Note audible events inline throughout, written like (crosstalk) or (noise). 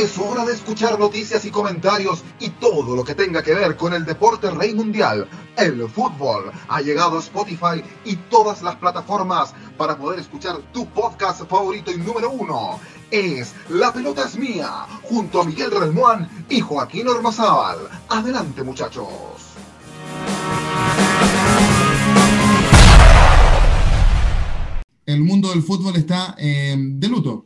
Es hora de escuchar noticias y comentarios y todo lo que tenga que ver con el deporte rey mundial, el fútbol. Ha llegado a Spotify y todas las plataformas para poder escuchar tu podcast favorito y número uno. Es La Pelota es Mía, junto a Miguel Relmuán y Joaquín Ormazábal. Adelante muchachos. El mundo del fútbol está eh, de luto.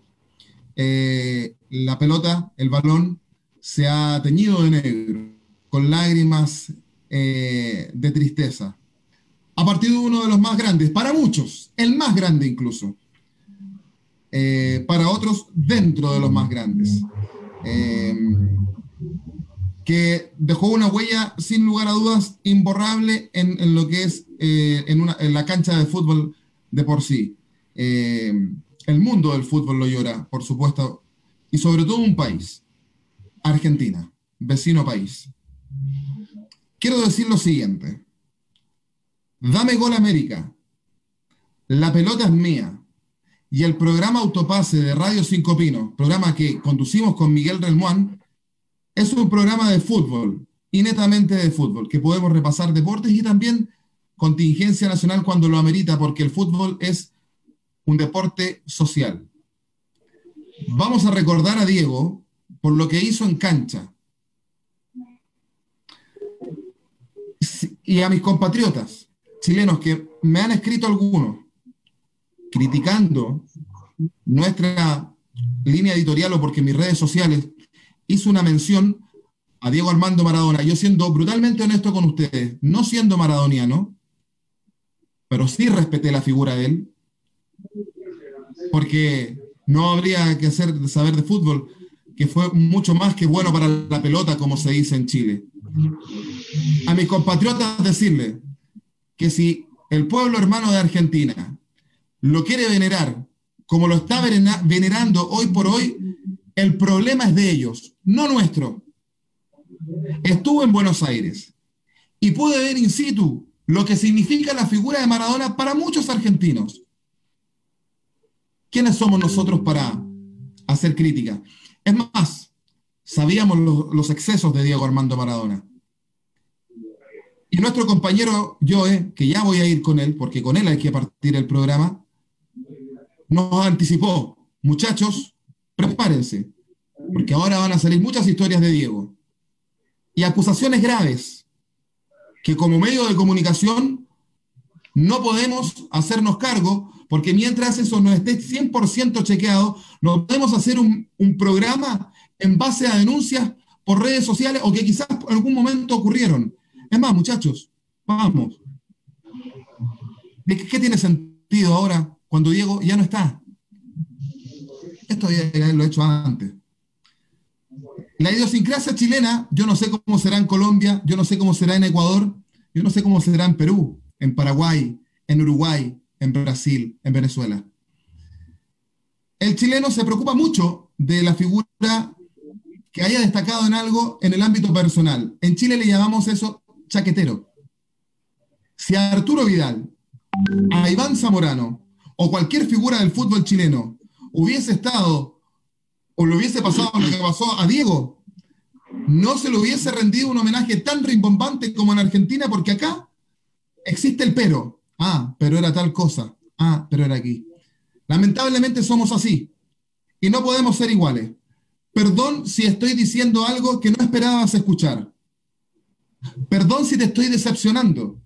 Eh, la pelota, el balón, se ha teñido de negro, con lágrimas eh, de tristeza. Ha partido uno de los más grandes, para muchos, el más grande incluso. Eh, para otros, dentro de los más grandes. que dejó una huella, sin lugar a dudas, imborrable en, lo que es en, en, la cancha de fútbol de por sí el mundo del fútbol lo llora, por supuesto, y sobre todo un país, Argentina, vecino país. Quiero decir lo siguiente. Dame Gol América. La pelota es mía. Y el programa Autopase de Radio Cinco Pinos, programa que conducimos con Miguel Relmuán, es un programa de fútbol, y netamente de fútbol, que podemos repasar deportes y también contingencia nacional cuando lo amerita, porque el fútbol es un deporte social. Vamos a recordar a Diego por lo que hizo en cancha. Y a mis compatriotas chilenos que me han escrito algunos criticando nuestra línea editorial o porque mis redes sociales hizo una mención a Diego Armando Maradona. Yo siendo brutalmente honesto con ustedes, no siendo maradoniano, pero sí respeté la figura de él, porque no habría que hacer saber de fútbol, que fue mucho más que bueno para la pelota, como se dice en Chile. A mis compatriotas decirle que si el pueblo hermano de Argentina lo quiere venerar como lo está venerando hoy por hoy, el problema es de ellos, no nuestro. Estuvo en Buenos Aires y pude ver in situ lo que significa la figura de Maradona para muchos argentinos. ¿Quiénes somos nosotros para hacer crítica? Es más, sabíamos los, excesos de Diego Armando Maradona. Y nuestro compañero Joe, que ya voy a ir con él, porque con él hay que partir el programa, nos anticipó, muchachos, prepárense, porque ahora van a salir muchas historias de Diego. Y acusaciones graves, que como medio de comunicación no podemos hacernos cargo porque mientras eso no esté 100% chequeado, no podemos hacer un, programa en base a denuncias por redes sociales o que quizás en algún momento ocurrieron. Es más, muchachos, vamos. ¿Qué, tiene sentido ahora cuando Diego ya no está? Esto ya lo he hecho antes. La idiosincrasia chilena, yo no sé cómo será en Colombia, yo no sé cómo será en Ecuador, yo no sé cómo será en Perú, en Paraguay, en Uruguay, en Brasil, en Venezuela. El chileno se preocupa mucho de la figura que haya destacado en algo en el ámbito personal. En Chile le llamamos eso chaquetero. Si a Arturo Vidal, a Iván Zamorano o cualquier figura del fútbol chileno hubiese estado o le hubiese pasado lo que pasó a Diego, no se le hubiese rendido un homenaje tan rimbombante como en Argentina, porque acá existe el pero. Ah, pero era tal cosa. Ah, pero era aquí. Lamentablemente somos así y no podemos ser iguales. Perdón si estoy diciendo algo que no esperabas escuchar. Perdón si te estoy decepcionando.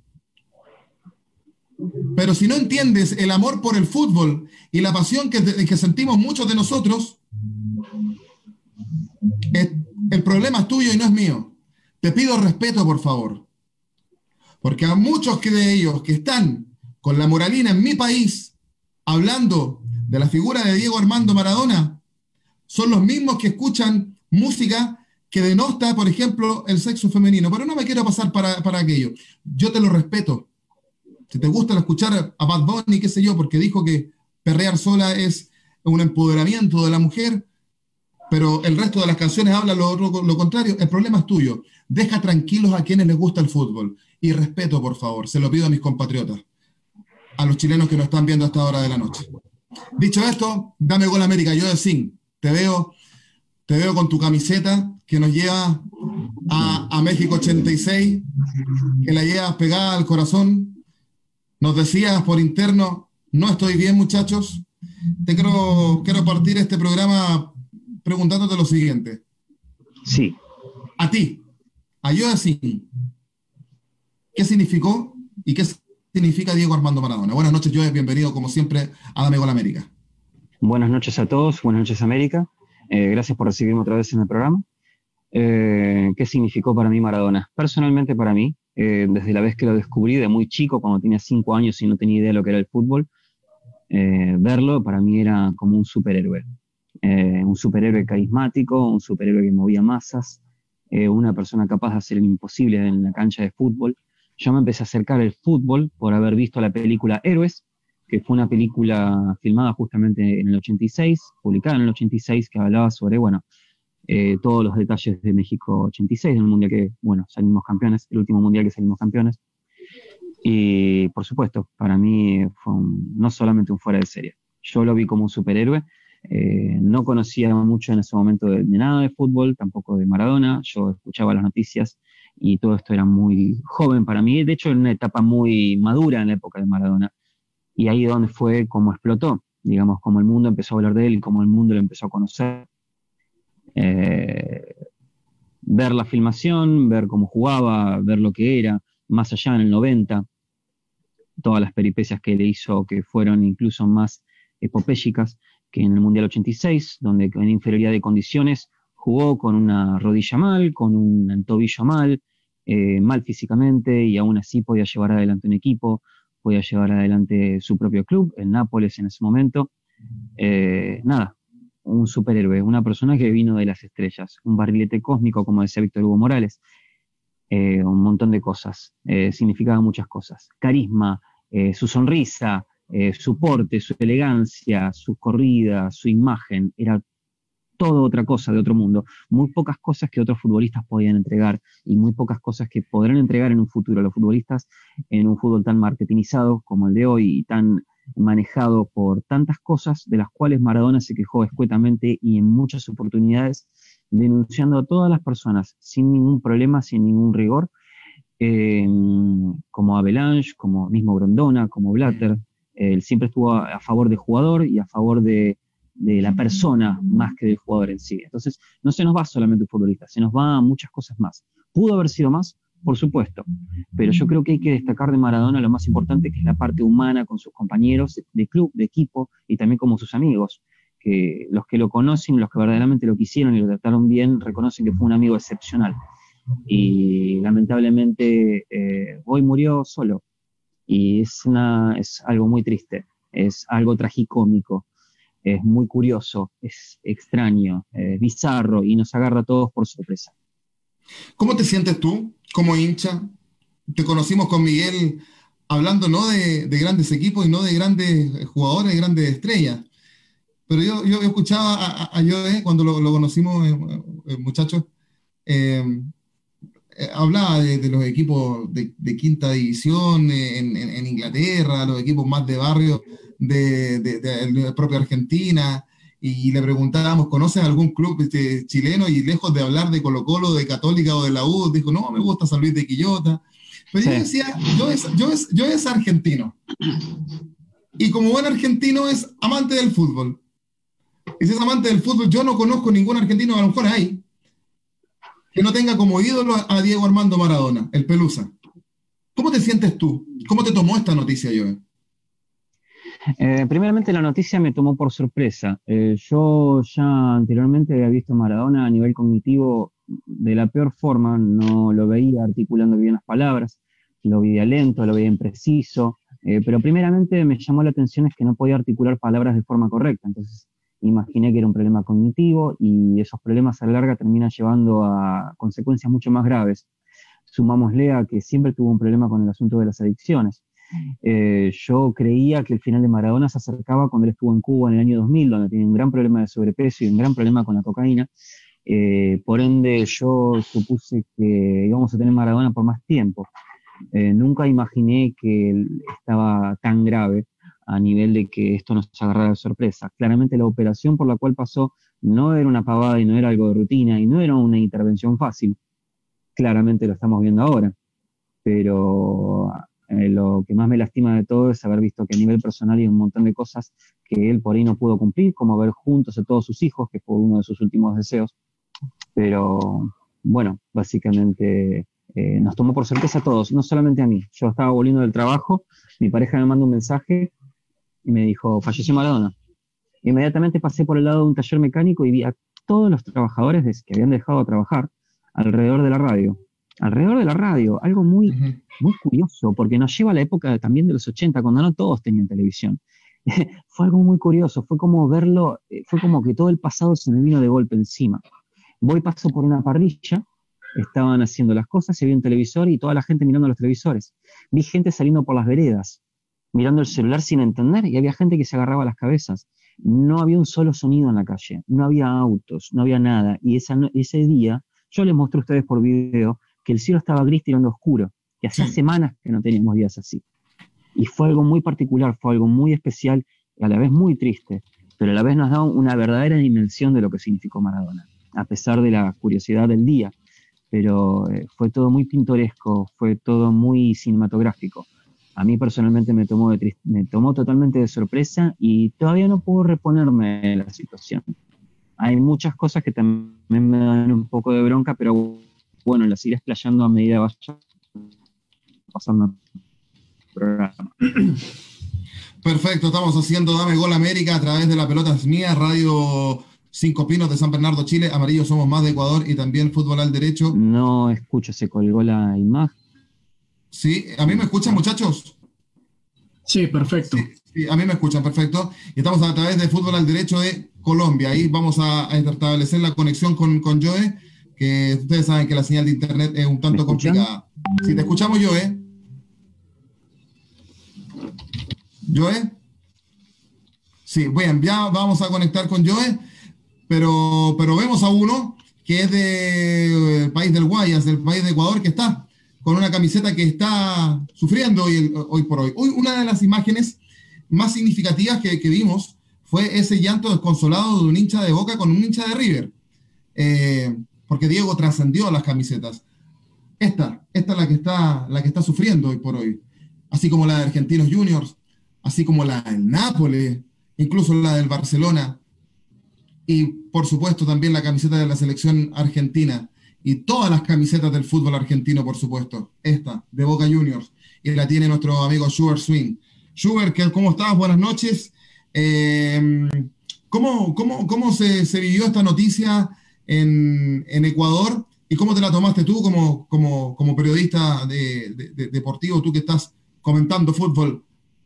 Pero si no entiendes el amor por el fútbol y la pasión que, sentimos muchos de nosotros, el problema es tuyo y no es mío. Te pido respeto, por favor. Porque a muchos de ellos que están con la moralina en mi país, hablando de la figura de Diego Armando Maradona, son los mismos que escuchan música que denosta, por ejemplo, el sexo femenino. Pero no me quiero pasar para, para aquello. Yo te lo respeto. Si te gusta escuchar a Bad Bunny, qué sé yo, porque dijo que perrear sola es un empoderamiento de la mujer, pero el resto de las canciones habla lo, lo, contrario, el problema es tuyo. Deja tranquilos a quienes les gusta el fútbol. Y respeto, por favor, se lo pido a mis compatriotas, a los chilenos que nos están viendo a esta hora de la noche. Dicho esto, dame gol América, yo de Sin. Te veo te veo con tu camiseta que nos lleva a, México 86, que la llevas pegada al corazón. Nos decías por interno, no estoy bien muchachos. Te quiero, quiero partir este programa preguntándote lo siguiente. Sí. A ti, a yo así, ¿qué significó y qué significa Diego Armando Maradona? Buenas noches, yo bienvenido como siempre a Dame Gol América. Buenas noches a todos, buenas noches América. Eh, gracias por recibirme otra vez en el programa. Eh, ¿Qué significó para mí Maradona? Personalmente para mí, eh, desde la vez que lo descubrí de muy chico, cuando tenía cinco años y no tenía idea de lo que era el fútbol, verlo para mí era como un superhéroe. un superhéroe carismático, un superhéroe que movía masas, una persona capaz de hacer el imposible en la cancha de fútbol. Yo me empecé a acercar al fútbol por haber visto la película Héroes, que fue una película filmada justamente en el 86, publicada en el 86, que hablaba sobre, bueno, eh, todos los detalles de México 86, en un mundial que, bueno, salimos campeones, el último mundial que salimos campeones. Y, por supuesto, para mí fue no solamente un fuera de serie. Yo lo vi como un superhéroe. Eh, no conocía mucho en ese momento de, de nada de fútbol, tampoco de Maradona. Yo escuchaba las noticias y todo esto era muy joven para mí. De hecho, en una etapa muy madura en la época de Maradona y ahí donde fue como explotó, digamos, como el mundo empezó a hablar de él como el mundo lo empezó a conocer. Eh, ver la filmación, ver cómo jugaba, ver lo que era, más allá en el 90, todas las peripecias que le hizo que fueron incluso más epopélicas que en el Mundial 86, donde en inferioridad de condiciones jugó con una rodilla mal, con un tobillo mal, eh, mal físicamente y aún así podía llevar adelante un equipo, podía llevar adelante su propio club, el Nápoles en ese momento. Eh, nada, un superhéroe, una persona que vino de las estrellas, un barrilete cósmico, como decía Víctor Hugo Morales, eh, un montón de cosas, significaba muchas cosas. Carisma, su sonrisa, su porte, su elegancia, su corrida, su imagen, era todo otra cosa de otro mundo. Muy pocas cosas que otros futbolistas podían entregar y muy pocas cosas que podrán entregar en un futuro los futbolistas en un fútbol tan marketingizado como el de hoy y tan manejado por tantas cosas de las cuales Maradona se quejó escuetamente y en muchas oportunidades denunciando a todas las personas sin ningún problema, sin ningún rigor, como Avalanche, como mismo Grondona, como Blatter. Él siempre estuvo a favor del jugador y a favor de, la persona más que del jugador en sí. Entonces, no se nos va solamente un futbolista, se nos va muchas cosas más. ¿Pudo haber sido más? Por supuesto, pero yo creo que hay que destacar de Maradona lo más importante, que es la parte humana con sus compañeros de club, de equipo y también como sus amigos, que los que lo conocen, los que verdaderamente lo quisieron y lo trataron bien, reconocen que fue un amigo excepcional. Y lamentablemente eh, hoy murió solo y es, una, es algo muy triste, es algo tragicómico es muy curioso, es extraño, es bizarro y nos agarra a todos por sorpresa. ¿Cómo te sientes tú como hincha? Te conocimos con Miguel hablando no de, grandes equipos y no de grandes jugadores, de grandes estrellas. Pero yo, yo escuchaba a, a, Joe cuando lo, conocimos, eh, eh, muchachos, eh, hablaba de, los equipos de, quinta división en, en, Inglaterra, los equipos más de barrio de, de, propia Argentina, y le preguntábamos, ¿conoces algún club este, chileno? Y lejos de hablar de Colo Colo, de Católica o de la U, dijo, no, me gusta San Luis de Quillota. Pero yo decía, yo es, yo, es, yo es argentino. Y como buen argentino es amante del fútbol. Y si es amante del fútbol, yo no conozco ningún argentino, a lo mejor hay, que no tenga como ídolo a Diego Armando Maradona, el Pelusa. ¿Cómo te sientes tú? ¿Cómo te tomó esta noticia, Joe? Eh, primeramente la noticia me tomó por sorpresa. Eh, yo ya anteriormente había visto a Maradona a nivel cognitivo de la peor forma, no lo veía articulando bien las palabras, lo veía lento, lo veía impreciso, eh, pero primeramente me llamó la atención es que no podía articular palabras de forma correcta, entonces imaginé que era un problema cognitivo y esos problemas a la larga terminan llevando a consecuencias mucho más graves. Sumámosle a que siempre tuvo un problema con el asunto de las adicciones. Eh, yo creía que el final de Maradona se acercaba cuando él estuvo en Cuba en el año 2000, donde tenía un gran problema de sobrepeso y un gran problema con la cocaína. Eh, por ende, yo supuse que íbamos a tener Maradona por más tiempo. Eh, nunca imaginé que estaba tan grave. A nivel de que esto nos agarrara de sorpresa. Claramente la operación por la cual pasó no era una pavada y no era algo de rutina y no era una intervención fácil. Claramente lo estamos viendo ahora. Pero eh, lo que más me lastima de todo es haber visto que a nivel personal hay un montón de cosas que él por ahí no pudo cumplir, como ver juntos a todos sus hijos, que fue uno de sus últimos deseos. Pero bueno, básicamente eh, nos tomó por sorpresa a todos, no solamente a mí. Yo estaba volviendo del trabajo, mi pareja me manda un mensaje y me dijo, falleció Maradona. Inmediatamente pasé por el lado de un taller mecánico y vi a todos los trabajadores que habían dejado de trabajar alrededor de la radio. Alrededor de la radio, algo muy, muy curioso, porque nos lleva a la época también de los 80, cuando no todos tenían televisión. (laughs) fue algo muy curioso, fue como verlo, eh, fue como que todo el pasado se me vino de golpe encima. Voy, paso por una parrilla, estaban haciendo las cosas, se vio un televisor y toda la gente mirando los televisores. Vi gente saliendo por las veredas, mirando el celular sin entender y había gente que se agarraba las cabezas. No había un solo sonido en la calle, no había autos, no había nada. Y ese día, yo les mostré a ustedes por video que el cielo estaba gris tirando oscuro, que hacía semanas que no teníamos días así. Y fue algo muy particular, fue algo muy especial y a la vez muy triste, pero a la vez nos da una verdadera dimensión de lo que significó Maradona, a pesar de la curiosidad del día. Pero eh, fue todo muy pintoresco, fue todo muy cinematográfico a mí personalmente me tomó, me tomó totalmente de sorpresa y todavía no puedo reponerme de la situación. Hay muchas cosas que también me dan un poco de bronca, pero bueno, las iré explayando a medida que vaya pasando el programa. Perfecto, estamos haciendo Dame Gol América a través de la pelota mía, Radio Cinco Pinos de San Bernardo, Chile, Amarillo Somos Más de Ecuador y también Fútbol al Derecho. No escucho, se colgó la imagen. Sí, ¿a mí me escuchan, muchachos? Sí, perfecto. Sí, a mí me escuchan, perfecto. Y estamos a través de Fútbol al Derecho de Colombia. Ahí vamos a, establecer la conexión con, con Joe, que ustedes saben que la señal de internet es un tanto complicada. Si te escuchamos, Joe. Joe. Sí, bien, ya vamos a conectar con Joe, pero, pero vemos a uno que es del país del Guayas, del país de Ecuador, que está con una camiseta que está sufriendo hoy, hoy por hoy. Hoy una de las imágenes más significativas que, vimos fue ese llanto desconsolado de un hincha de Boca con un hincha de River, eh, porque Diego trascendió las camisetas. Esta, esta es la que, está, la que está sufriendo hoy por hoy, así como la de Argentinos Juniors, así como la del Nápoles, incluso la del Barcelona, y por supuesto también la camiseta de la selección argentina y todas las camisetas del fútbol argentino, por supuesto. Esta, de Boca Juniors, y la tiene nuestro amigo Sugar Swing. Sugar, ¿cómo estás? Buenas noches. Eh, ¿Cómo, cómo, cómo se, se, vivió esta noticia en, en, Ecuador y cómo te la tomaste tú como, como, como periodista de, de, deportivo, tú que estás comentando fútbol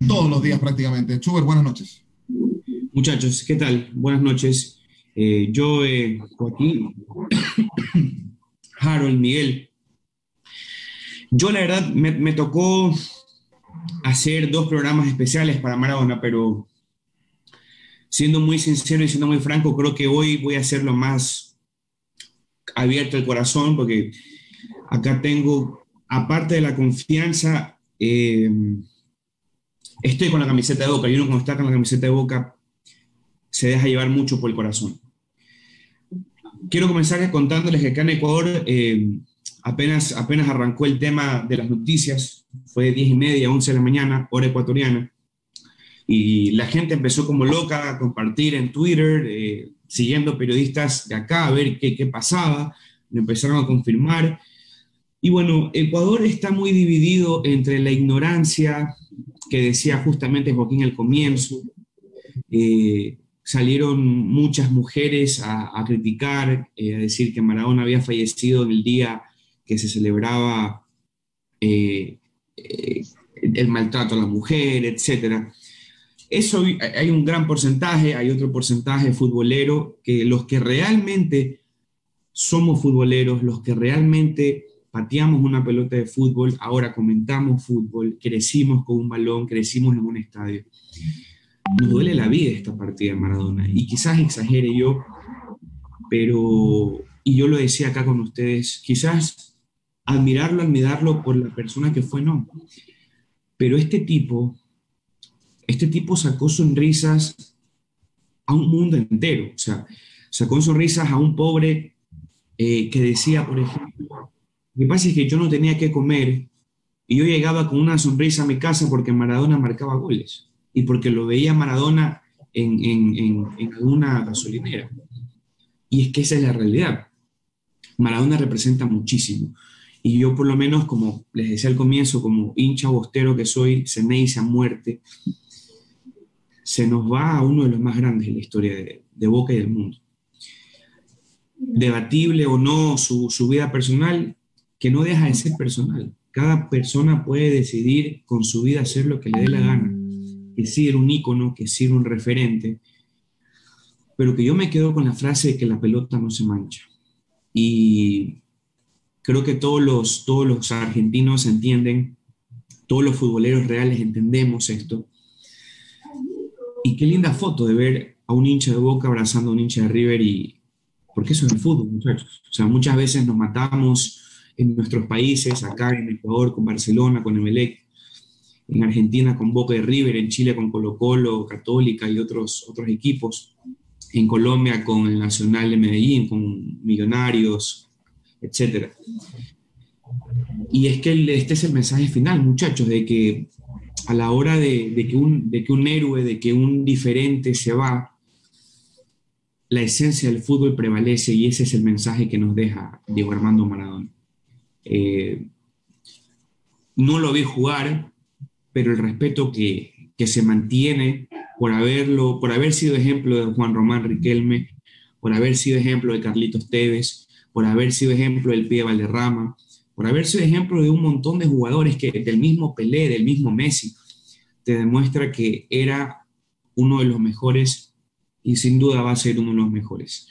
todos los días prácticamente? Sugar, buenas noches. Muchachos, ¿qué tal? Buenas noches. Eh, yo, eh, Joaquín, Harold, Miguel. Yo la verdad me, tocó hacer dos programas especiales para Maradona, pero siendo muy sincero y siendo muy franco, creo que hoy voy a hacerlo más abierto el corazón, porque acá tengo, aparte de la confianza, eh, estoy con la camiseta de Boca, y uno cuando está con la camiseta de Boca se deja llevar mucho por el corazón quiero comenzar contándoles que acá en Ecuador eh, apenas, apenas arrancó el tema de las noticias, fue de 10 y media, 11 de la mañana, hora ecuatoriana, y la gente empezó como loca a compartir en Twitter, eh, siguiendo periodistas de acá a ver qué, qué pasaba, me empezaron a confirmar. Y bueno, Ecuador está muy dividido entre la ignorancia, que decía justamente Joaquín al comienzo, eh, salieron muchas mujeres a, criticar, eh, a decir que Maradona había fallecido en el día que se celebraba eh, eh, el maltrato a la mujer, etc. Eso hay un gran porcentaje, hay otro porcentaje futbolero, que los que realmente somos futboleros, los que realmente pateamos una pelota de fútbol, ahora comentamos fútbol, crecimos con un balón, crecimos en un estadio nos duele la vida esta partida de Maradona. Y quizás exagere yo, pero, y yo lo decía acá con ustedes, quizás admirarlo, admirarlo por la persona que fue, no. Pero este tipo este tipo sacó sonrisas a un mundo entero, o sea, sacó sonrisas a un pobre eh, que decía, por ejemplo, lo que pasa es que yo no tenía que comer y yo llegaba con una sonrisa a mi casa porque Maradona marcaba goles y porque lo veía Maradona en, en, en, en alguna gasolinera. Y es que esa es la realidad. Maradona representa muchísimo. Y yo por lo menos, como les decía al comienzo, como hincha bostero que soy, dice a muerte, se nos va a uno de los más grandes en la historia de, de Boca y del mundo. Debatible o no su, su vida personal, que no deja de ser personal. Cada persona puede decidir con su vida hacer lo que le dé la gana, que ser un ícono, que ser un referente, pero que yo me quedo con la frase de que la pelota no se mancha. Y creo que todos los, todos los argentinos entienden, todos los futboleros reales entendemos esto. Y qué linda foto de ver a un hincha de Boca abrazando a un hincha de River y porque eso es el fútbol, muchachos. O sea, muchas veces nos matamos en nuestros países, acá en Ecuador con Barcelona, con Emelec, en Argentina con Boca de River, en Chile con Colo Colo, Católica y otros, otros equipos, en Colombia con el Nacional de Medellín, con Millonarios, etc. Y es que este es el mensaje final, muchachos, de que a la hora de, de, que un, de que un héroe, de que un diferente se va, la esencia del fútbol prevalece y ese es el mensaje que nos deja Diego Armando Maradona. Eh, no lo vi jugar, pero el respeto que, que, se mantiene por haberlo, por haber sido ejemplo de Juan Román Riquelme, por haber sido ejemplo de Carlitos Tevez, por haber sido ejemplo del Pie Valderrama, por haber sido ejemplo de un montón de jugadores que del mismo Pelé, del mismo Messi, te demuestra que era uno de los mejores y sin duda va a ser uno de los mejores.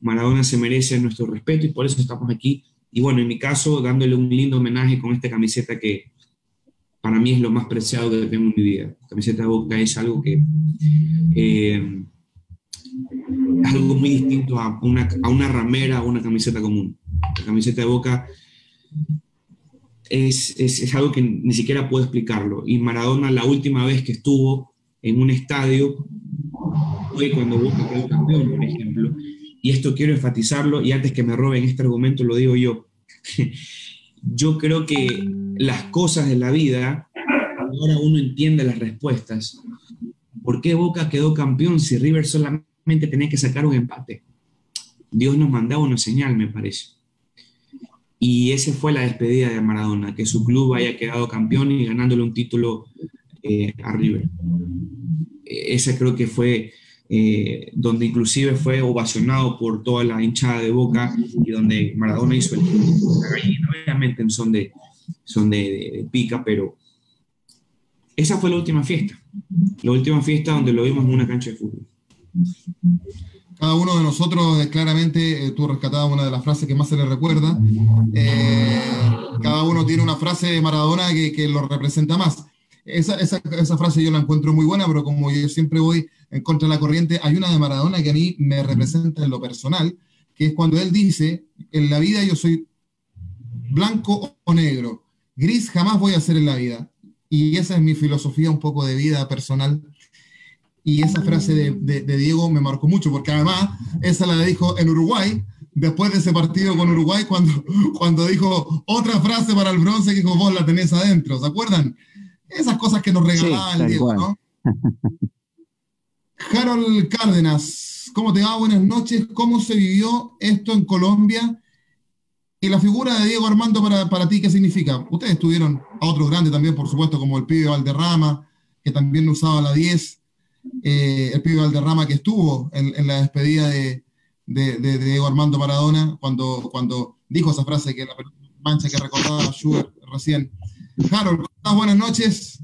Maradona se merece nuestro respeto y por eso estamos aquí. Y bueno, en mi caso, dándole un lindo homenaje con esta camiseta que para mí es lo más preciado que tengo en mi vida. La camiseta de Boca es algo que eh, es algo muy distinto a una, a una ramera o una camiseta común. La camiseta de Boca es, es, es algo que ni siquiera puedo explicarlo. Y Maradona, la última vez que estuvo en un estadio, hoy cuando Boca quedó campeón, por ejemplo. Y esto quiero enfatizarlo, y antes que me roben este argumento lo digo yo. (laughs) yo creo que las cosas de la vida, ahora uno entiende las respuestas. ¿Por qué Boca quedó campeón si River solamente tenía que sacar un empate? Dios nos mandaba una señal, me parece. Y esa fue la despedida de Maradona, que su club haya quedado campeón y ganándole un título eh, a River. Esa creo que fue eh, donde inclusive fue ovacionado por toda la hinchada de Boca y donde Maradona hizo el obviamente en son de, son de, pica, pero esa fue la última fiesta, la última fiesta donde lo vimos en una cancha de fútbol. Cada uno de nosotros, eh, claramente, eh, tú rescatabas una de las frases que más se le recuerda. Eh, cada uno tiene una frase de Maradona que, que lo representa más. Esa, esa, esa, frase yo la encuentro muy buena, pero como yo siempre voy en contra de la corriente, hay una de Maradona que a mí me representa en lo personal, que es cuando él dice, en la vida yo soy blanco o negro, gris jamás voy a ser en la vida. Y esa es mi filosofía un poco de vida personal. Y esa frase de, de, de Diego me marcó mucho, porque además esa la dijo en Uruguay, después de ese partido con Uruguay, cuando, cuando dijo otra frase para el bronce que dijo, vos la tenés adentro, ¿se acuerdan? Esas cosas que nos regalaba sí, el Diego, ¿no? (laughs) Harold Cárdenas, ¿cómo te va? Buenas noches. ¿Cómo se vivió esto en Colombia? Y la figura de Diego Armando para, para ti, ¿qué significa? Ustedes tuvieron a otros grandes también, por supuesto, como el pibe Valderrama, que también usaba la 10, eh, el pibe Valderrama que estuvo en, en la despedida de, de, Diego Armando Maradona, cuando, cuando dijo esa frase que la mancha que recordaba Schubert recién. Harold, buenas noches.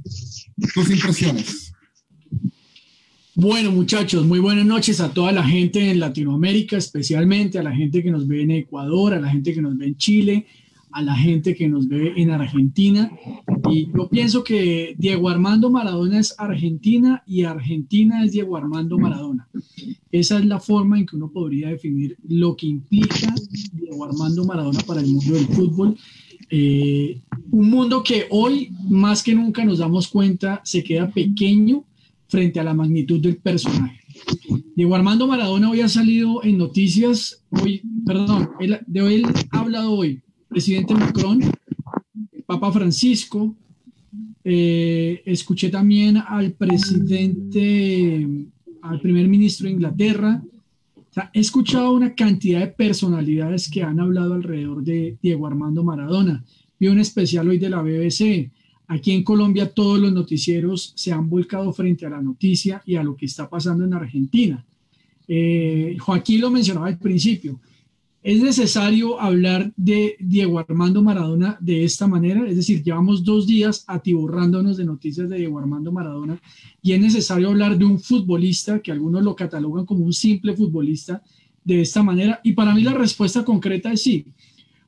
Tus impresiones. Bueno, muchachos, muy buenas noches a toda la gente en Latinoamérica, especialmente a la gente que nos ve en Ecuador, a la gente que nos ve en Chile, a la gente que nos ve en Argentina. Y yo pienso que Diego Armando Maradona es Argentina y Argentina es Diego Armando Maradona. Esa es la forma en que uno podría definir lo que implica Diego Armando Maradona para el mundo del fútbol. Eh, un mundo que hoy más que nunca nos damos cuenta se queda pequeño frente a la magnitud del personaje. Diego Armando Maradona hoy ha salido en noticias, hoy, perdón, de hoy ha hablado hoy, presidente Macron, Papa Francisco, eh, escuché también al presidente, al primer ministro de Inglaterra. he escuchado una cantidad de personalidades que han hablado alrededor de Diego Armando Maradona. Vi un especial hoy de la BBC. Aquí en Colombia todos los noticieros se han volcado frente a la noticia y a lo que está pasando en Argentina. Eh, Joaquín lo mencionaba al principio es necesario hablar de Diego Armando Maradona de esta manera, es decir, llevamos dos días atiborrándonos de noticias de Diego Armando Maradona y es necesario hablar de un futbolista que algunos lo catalogan como un simple futbolista de esta manera y para mí la respuesta concreta es sí,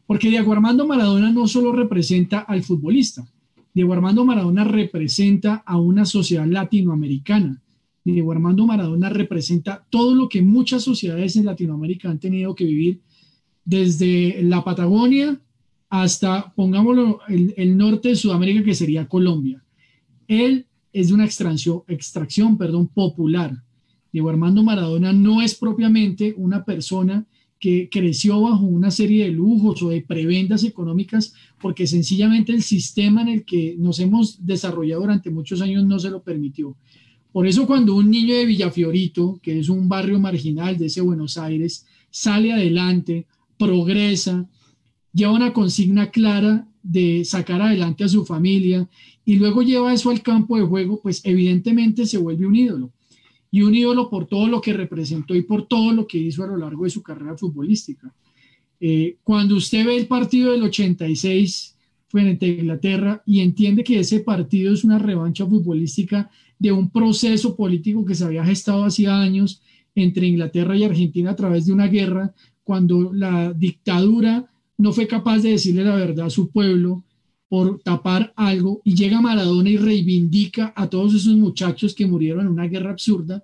porque Diego Armando Maradona no solo representa al futbolista, Diego Armando Maradona representa a una sociedad latinoamericana. Diego Armando Maradona representa todo lo que muchas sociedades en Latinoamérica han tenido que vivir desde la Patagonia hasta, pongámoslo, el, norte de Sudamérica, que sería Colombia. Él es de una extracción, perdón, popular. Diego Armando Maradona no es propiamente una persona que creció bajo una serie de lujos o de prebendas económicas, porque sencillamente el sistema en el que nos hemos desarrollado durante muchos años no se lo permitió. Por eso cuando un niño de Villafiorito, que es un barrio marginal de ese Buenos Aires, sale adelante, progresa, lleva una consigna clara de sacar adelante a su familia y luego lleva eso al campo de juego, pues evidentemente se vuelve un ídolo. Y un ídolo por todo lo que representó y por todo lo que hizo a lo largo de su carrera futbolística. Eh, cuando usted ve el partido del 86 frente a Inglaterra y entiende que ese partido es una revancha futbolística de un proceso político que se había gestado hacía años entre Inglaterra y Argentina a través de una guerra, cuando la dictadura no fue capaz de decirle la verdad a su pueblo por tapar algo y llega Maradona y reivindica a todos esos muchachos que murieron en una guerra absurda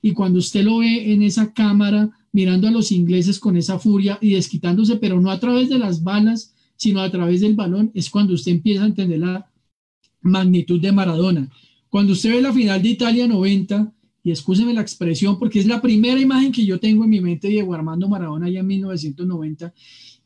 y cuando usted lo ve en esa cámara mirando a los ingleses con esa furia y desquitándose, pero no a través de las balas, sino a través del balón, es cuando usted empieza a entender la magnitud de Maradona. Cuando usted ve la final de Italia 90, y escúcheme la expresión, porque es la primera imagen que yo tengo en mi mente de Diego Armando Maradona allá en 1990,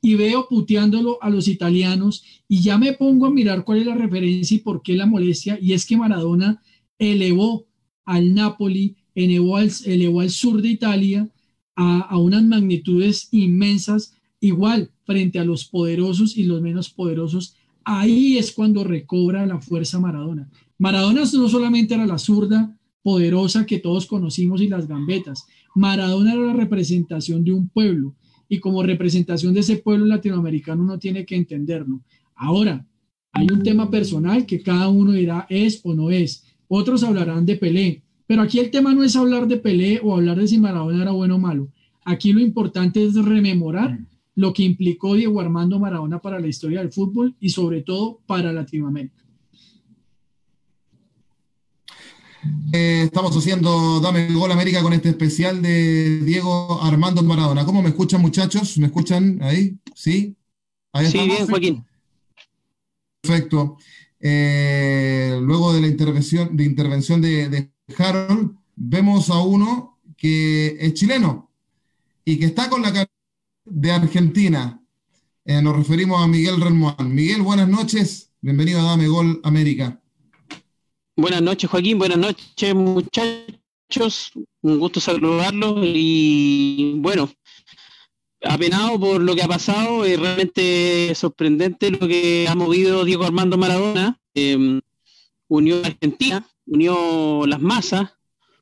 y veo puteándolo a los italianos, y ya me pongo a mirar cuál es la referencia y por qué la molestia, y es que Maradona elevó al Napoli, elevó al, elevó al sur de Italia a, unas magnitudes inmensas, igual frente a los poderosos y los menos poderosos. Ahí es cuando recobra la fuerza Maradona. Maradona no solamente era la zurda, poderosa que todos conocimos y las gambetas. Maradona era la representación de un pueblo y como representación de ese pueblo latinoamericano uno tiene que entenderlo. Ahora, hay un tema personal que cada uno dirá es o no es. Otros hablarán de Pelé, pero aquí el tema no es hablar de Pelé o hablar de si Maradona era bueno o malo. Aquí lo importante es rememorar lo que implicó Diego Armando Maradona para la historia del fútbol y sobre todo para Latinoamérica. Eh, estamos haciendo Dame Gol América con este especial de Diego Armando Maradona. ¿Cómo me escuchan, muchachos? ¿Me escuchan ahí? ¿Sí? sí, bien, Joaquín. Perfecto. Eh, luego de la intervención de, intervención de, Harold, vemos a uno que es chileno y que está con la cara de Argentina. Eh, nos referimos a Miguel Relmuán. Miguel, buenas noches. Bienvenido a Dame Gol América. Buenas noches, Joaquín. Buenas noches, muchachos. Un gusto saludarlos. Y bueno, apenado por lo que ha pasado, es realmente sorprendente lo que ha movido Diego Armando Maradona. Em, unió a Argentina, unió las masas,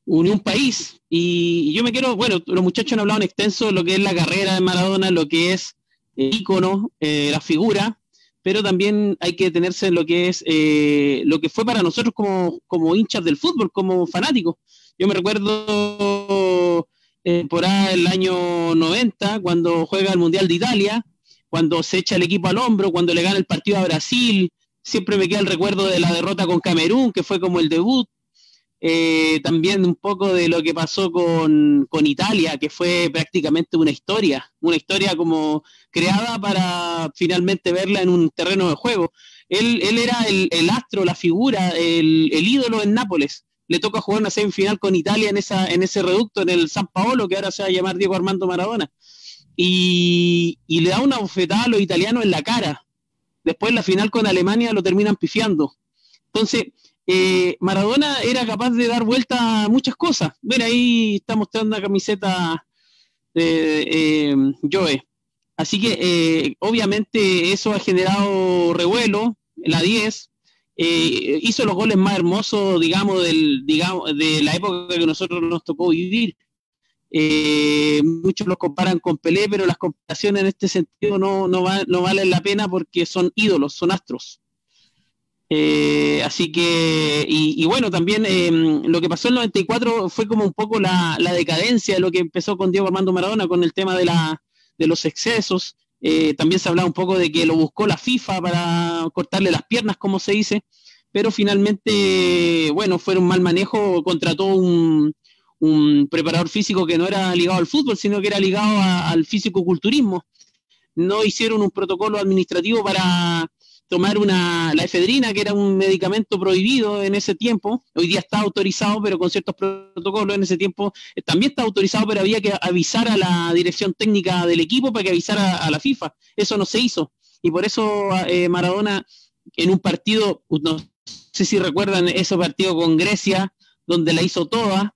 unió un país. Y, yo me quiero, bueno, los muchachos han hablado en extenso de lo que es la carrera de Maradona, lo que es el ícono, eh, la figura pero también hay que detenerse en lo que es eh, lo que fue para nosotros como, como hinchas del fútbol, como fanáticos. Yo me recuerdo eh, por ahí el año 90, cuando juega el Mundial de Italia, cuando se echa el equipo al hombro, cuando le gana el partido a Brasil, siempre me queda el recuerdo de la derrota con Camerún, que fue como el debut, eh, también un poco de lo que pasó con, Italia, que fue prácticamente una historia, una historia como creada para finalmente verla en un terreno de juego. Él, era el, astro, la figura, el, ídolo en Nápoles. le toca jugar una semifinal con Italia en, esa, en ese reducto, en el San Paolo, que ahora se va a llamar Diego Armando Maradona. Y, y le da una bofetada a los italianos en la cara. Después la final con Alemania lo terminan pifiando. Entonces, eh, Maradona era capaz de dar vuelta a muchas cosas. Ven, ahí está mostrando una camiseta de eh, Joe. Así que eh, obviamente eso ha generado revuelo, la 10, hizo los goles más hermosos, digamos, del, digamos, de la época que nosotros nos tocó vivir. Muchos los comparan con Pelé, pero las comparaciones en este sentido no, no, no valen la pena porque son ídolos, son astros. Eh, así que, y, bueno, también em, lo que pasó en el 94 fue como un poco la, decadencia de lo que empezó con Diego Armando Maradona con el tema de, la, de los excesos. Eh, también se hablaba un poco de que lo buscó la FIFA para cortarle las piernas, como se dice, pero finalmente, bueno, fue un mal manejo, contrató un, un preparador físico que no era ligado al fútbol, sino que era ligado al físico-culturismo. No hicieron un protocolo administrativo para tomar una, la efedrina, que era un medicamento prohibido en ese tiempo. Hoy día está autorizado, pero con ciertos protocolos en ese tiempo eh, también está autorizado, pero había que avisar a la dirección técnica del equipo para que avisara a, la FIFA. Eso no se hizo. Y por eso eh, Maradona, en un partido, no sé si recuerdan ese partido con Grecia, donde la hizo toda,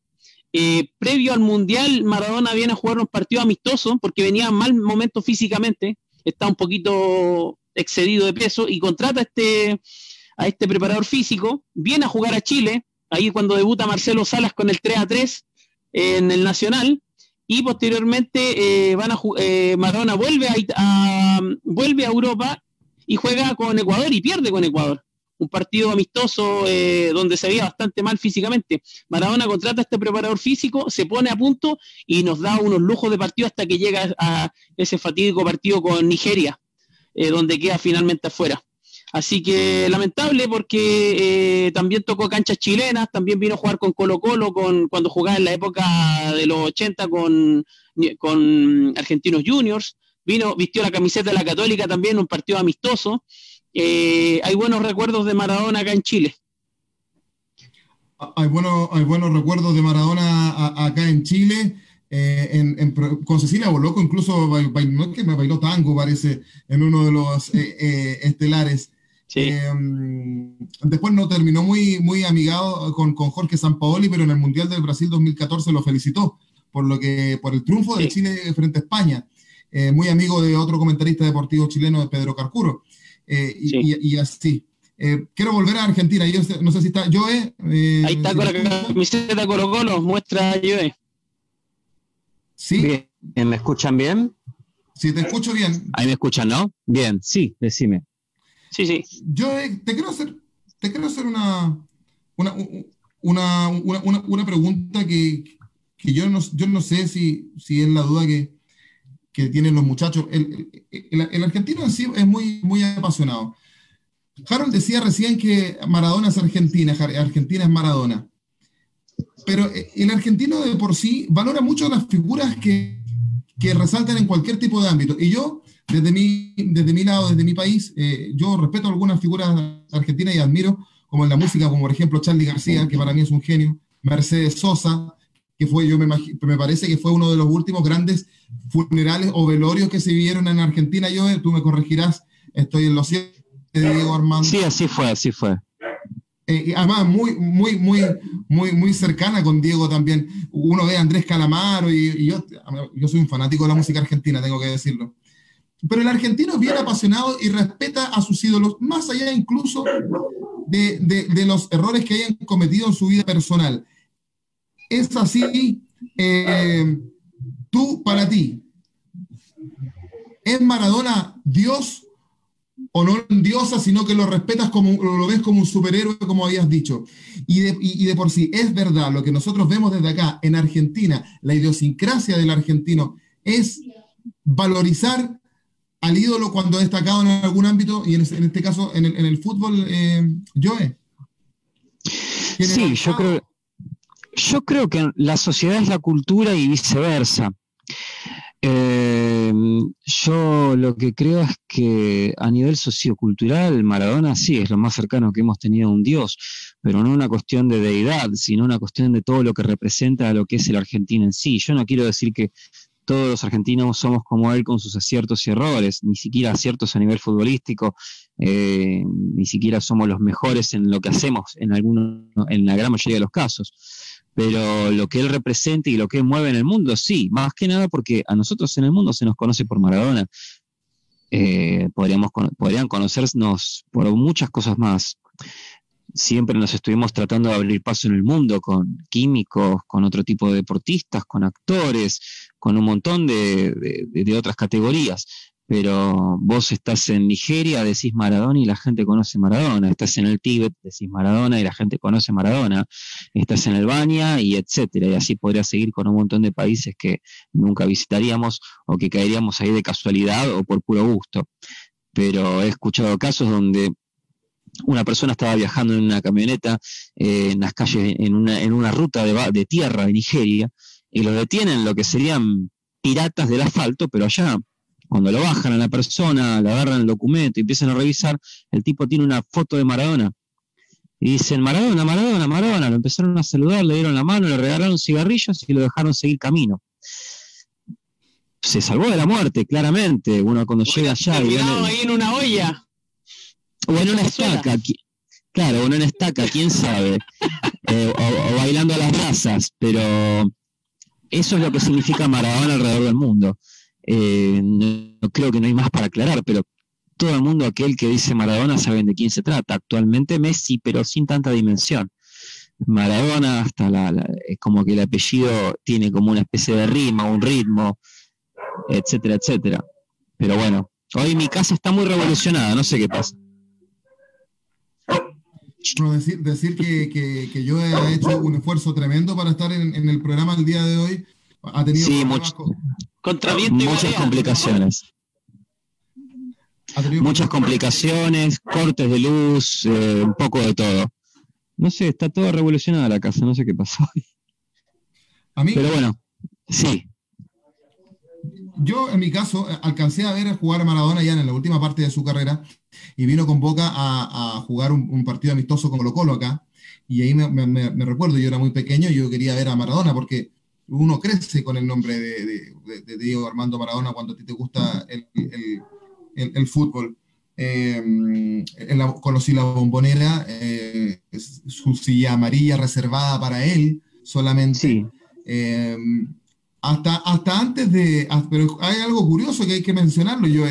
eh, previo al Mundial, Maradona viene a jugar un partido amistoso porque venía mal momento físicamente, está un poquito excedido de peso y contrata a este, a este preparador físico, viene a jugar a Chile, ahí cuando debuta Marcelo Salas con el 3 a 3 en el Nacional, y posteriormente eh, van a, eh, Maradona vuelve a, vuelve a Europa y juega con Ecuador y pierde con Ecuador. Un partido amistoso eh, donde se veía bastante mal físicamente. Maradona contrata a este preparador físico, se pone a punto y nos da unos lujos de partido hasta que llega a ese fatídico partido con Nigeria, eh, donde queda finalmente afuera. Así que lamentable porque eh, también tocó canchas chilenas, también vino a jugar con Colo Colo con, cuando jugaba en la época de los 80 con, con Argentinos Juniors, vino, vistió la camiseta de la Católica también, un partido amistoso. Eh, hay buenos recuerdos de Maradona acá en Chile. Hay, bueno, hay buenos recuerdos de Maradona acá en Chile. Eh, con Cecilia Boloco incluso bailó, que me bailó tango, parece, en uno de los eh, eh, estelares. después no terminó muy, muy amigado con, con, Jorge Sampaoli, pero en el Mundial del Brasil 2014 lo felicitó por, lo que, por el triunfo de Chile frente a España. muy amigo de otro comentarista deportivo chileno, Pedro Carcuro. Y, así. quiero volver a Argentina. Yo no sé si está Joe. Ahí está con la camiseta Colo Colo, muestra Joe. Sí. Bien. ¿Me escuchan bien? Sí, te escucho bien. Ahí me escuchan, ¿no? Bien, sí, decime. Sí, sí. Yo eh, te quiero hacer, te quiero hacer una, una, una, una, una pregunta que, que, yo, no, yo no sé si, si es la duda que, que tienen los muchachos. El, el, argentino en sí es muy, muy apasionado. Harold decía recién que Maradona es Argentina, Argentina es Maradona pero eh, el argentino de por sí valora mucho las figuras que, que resaltan en cualquier tipo de ámbito. Y yo, desde mi, desde mi lado, desde mi país, eh, yo respeto algunas figuras argentinas y admiro, como en la música, como por ejemplo Charlie García, que para mí es un genio, Mercedes Sosa, que fue, yo me, me parece que fue uno de los últimos grandes funerales o velorios que se vivieron en Argentina. Yo, tú me corregirás, estoy en los cielos de Diego Armando. Sí, así fue, así fue. Eh, además muy, muy, muy, muy, muy cercana con Diego también. Uno ve a Andrés Calamaro y, yo, yo soy un fanático de la música argentina, tengo que decirlo. Pero el argentino es bien apasionado y respeta a sus ídolos, más allá incluso de, de, los errores que hayan cometido en su vida personal. Es así, eh, tú para ti, ¿es Maradona Dios o no en diosa, sino que lo respetas como, lo ves como un superhéroe, como habías dicho. Y de, y, de por sí, es verdad, lo que nosotros vemos desde acá, en Argentina, la idiosincrasia del argentino es valorizar al ídolo cuando ha destacado en algún ámbito, y en, este caso en el, fútbol, eh, Joe. Sí, yo creo, yo creo que la sociedad es la cultura y viceversa. Eh, yo lo que creo es que a nivel sociocultural, Maradona sí es lo más cercano que hemos tenido a un dios, pero no una cuestión de deidad, sino una cuestión de todo lo que representa a lo que es el argentino en sí. Yo no quiero decir que todos los argentinos somos como él con sus aciertos y errores, ni siquiera aciertos a nivel futbolístico, eh, ni siquiera somos los mejores en lo que hacemos en, alguno, en la gran mayoría de los casos pero lo que él representa y lo que mueve en el mundo, sí, más que nada porque a nosotros en el mundo se nos conoce por Maradona. Eh, podríamos, podrían conocernos por muchas cosas más. Siempre nos estuvimos tratando de abrir paso en el mundo con químicos, con otro tipo de deportistas, con actores, con un montón de otras categorías pero vos estás en Nigeria, decís Maradona y la gente conoce Maradona, estás en el Tíbet, decís Maradona y la gente conoce Maradona, estás en Albania y etcétera, y así podría seguir con un montón de países que nunca visitaríamos o que caeríamos ahí de casualidad o por puro gusto. Pero he escuchado casos donde una persona estaba viajando en una camioneta eh, en las calles, en una, en una ruta de, de tierra de Nigeria, y lo detienen lo que serían piratas del asfalto, pero allá cuando lo bajan a la persona, le agarran el documento y empiezan a revisar, el tipo tiene una foto de Maradona. Y dicen, Maradona, Maradona, Maradona. Lo empezaron a saludar, le dieron la mano, le regalaron cigarrillos y lo dejaron seguir camino. Se salvó de la muerte, claramente. Uno cuando llega allá... Y ahí en una olla. O en una estaca. Claro, uno en estaca, quién sabe. (laughs) Eh, o, bailando a las brasas. Pero eso es lo que significa Maradona alrededor del mundo. Eh, no, creo que no hay más para aclarar, pero todo el mundo, aquel que dice Maradona, saben de quién se trata. Actualmente Messi, pero sin tanta dimensión. Maradona, hasta la, es como que el apellido tiene como una especie de rima, un ritmo, etcétera, etcétera. Pero bueno, hoy mi casa está muy revolucionada, no sé qué pasa. decir, decir que, yo he hecho un esfuerzo tremendo para estar en, el programa el día de hoy. Ha tenido sí, mucho, Muchas complicaciones. Muchas complicaciones, cortes de luz, eh, un poco de todo. No sé, está todo revolucionada la casa, no sé qué pasó. ¿A mí? Pero bueno, sí. Yo, en mi caso, alcancé a ver jugar a Maradona ya en la última parte de su carrera y vino con Boca a, jugar un, partido amistoso con Colo Colo acá. Y ahí me, me, recuerdo, yo era muy pequeño y yo quería ver a Maradona porque uno crece con el nombre de, Diego Armando Maradona cuando a ti te gusta el, fútbol. Eh, conocí la bombonera, eh, su silla amarilla reservada para él solamente. Eh, hasta, hasta antes de. Ah, pero hay algo curioso que hay que mencionarlo, yo.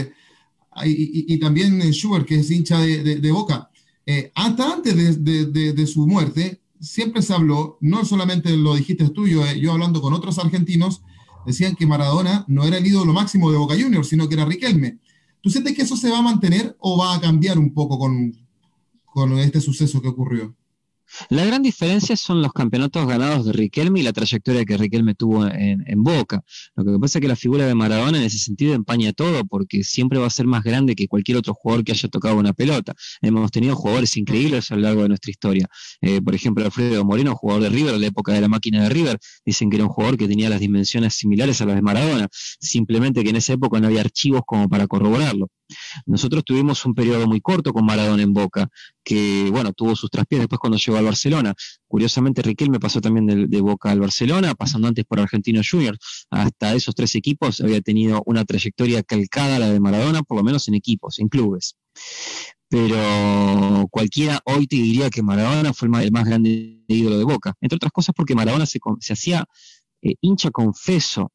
Y, y, también Schubert, que es hincha de, Boca. hasta antes de, su muerte, siempre se habló, no solamente lo dijiste tú, yo, yo hablando con otros argentinos, decían que Maradona no era el ídolo máximo de Boca Juniors, sino que era Riquelme. ¿Tú sientes que eso se va a mantener o va a cambiar un poco con, con este suceso que ocurrió? La gran diferencia son los campeonatos ganados de Riquelme y la trayectoria que Riquelme tuvo en, Boca. Lo que pasa es que la figura de Maradona en ese sentido empaña todo, porque siempre va a ser más grande que cualquier otro jugador que haya tocado una pelota. Hemos tenido jugadores increíbles a lo largo de nuestra historia. Eh, por ejemplo, Alfredo Moreno, jugador de River, en la época de la máquina de River, dicen que era un jugador que tenía las dimensiones similares a las de Maradona, simplemente que en esa época no había archivos como para corroborarlo. Nosotros tuvimos un periodo muy corto con Maradona en Boca, que bueno, tuvo sus traspiés después cuando llegó al Barcelona. Curiosamente, Riquelme pasó también de, Boca al Barcelona, pasando antes por Argentino Juniors. Hasta esos tres equipos había tenido una trayectoria calcada a la de Maradona, por lo menos en equipos, en clubes. Pero cualquiera hoy te diría que Maradona fue el más, grande ídolo de Boca. Entre otras cosas porque Maradona se, hacía eh, hincha confeso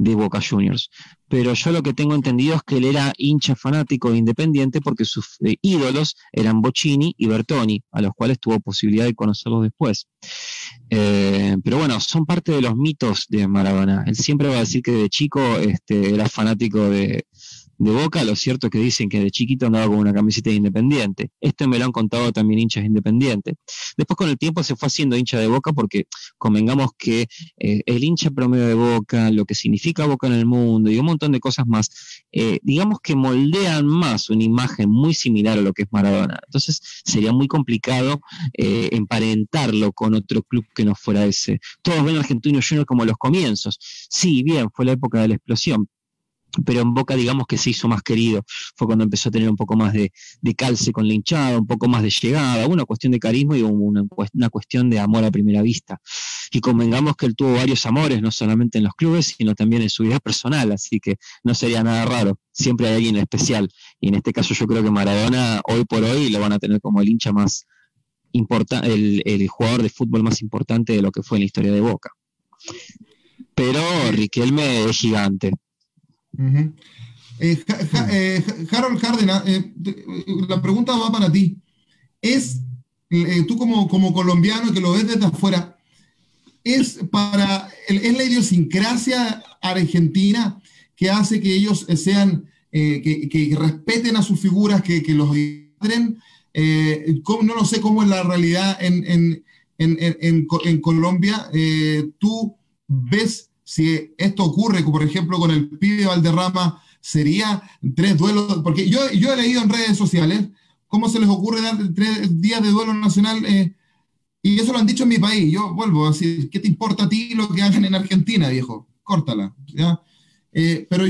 de Boca Juniors. Pero yo lo que tengo entendido es que él era hincha fanático e independiente porque sus eh, ídolos eran Bocini y Bertoni, a los cuales tuvo posibilidad de conocerlos después. Eh, pero bueno, son parte de los mitos de Maradona. Él siempre va a decir que de chico este, era fanático de, de Boca, lo cierto es que dicen que de chiquito andaba con una camiseta de Independiente. Esto me lo han contado también hinchas Independiente. Después con el tiempo se fue haciendo hincha de Boca porque convengamos que eh, el hincha promedio de Boca, lo que significa Boca en el mundo y un montón de cosas más, eh, digamos que moldean más una imagen muy similar a lo que es Maradona. Entonces sería muy complicado eh, emparentarlo con otro club que no fuera ese. Todos ven a Argentino Junior como los comienzos. Sí, bien, fue la época de la explosión, pero en Boca digamos que se hizo más querido, fue cuando empezó a tener un poco más de, calce con la hinchada, un poco más de llegada, una cuestión de carisma y una, una, cuestión de amor a primera vista. Y convengamos que él tuvo varios amores, no solamente en los clubes, sino también en su vida personal, así que no sería nada raro, siempre hay alguien especial, y en este caso yo creo que Maradona hoy por hoy lo van a tener como el hincha más importante, el, el jugador de fútbol más importante de lo que fue en la historia de Boca. Pero Riquelme es gigante, eh, eh, Harold Cárdenas, eh, la pregunta va para ti. ¿Es, tú como, como colombiano que lo ves desde afuera, es para, es la idiosincrasia argentina que hace que ellos sean, que, respeten a sus figuras, que, los idolatren? no lo sé cómo es la realidad en, en, en, en Colombia. ¿Tú ves si esto ocurre, por ejemplo, con el pibe Valderrama, sería tres duelos, porque yo, he leído en redes sociales cómo se les ocurre dar tres días de duelo nacional, eh, y eso lo han dicho en mi país. Yo vuelvo a decir, ¿qué te importa a ti lo que hagan en Argentina, viejo? Córtala. ¿ya? Eh, pero,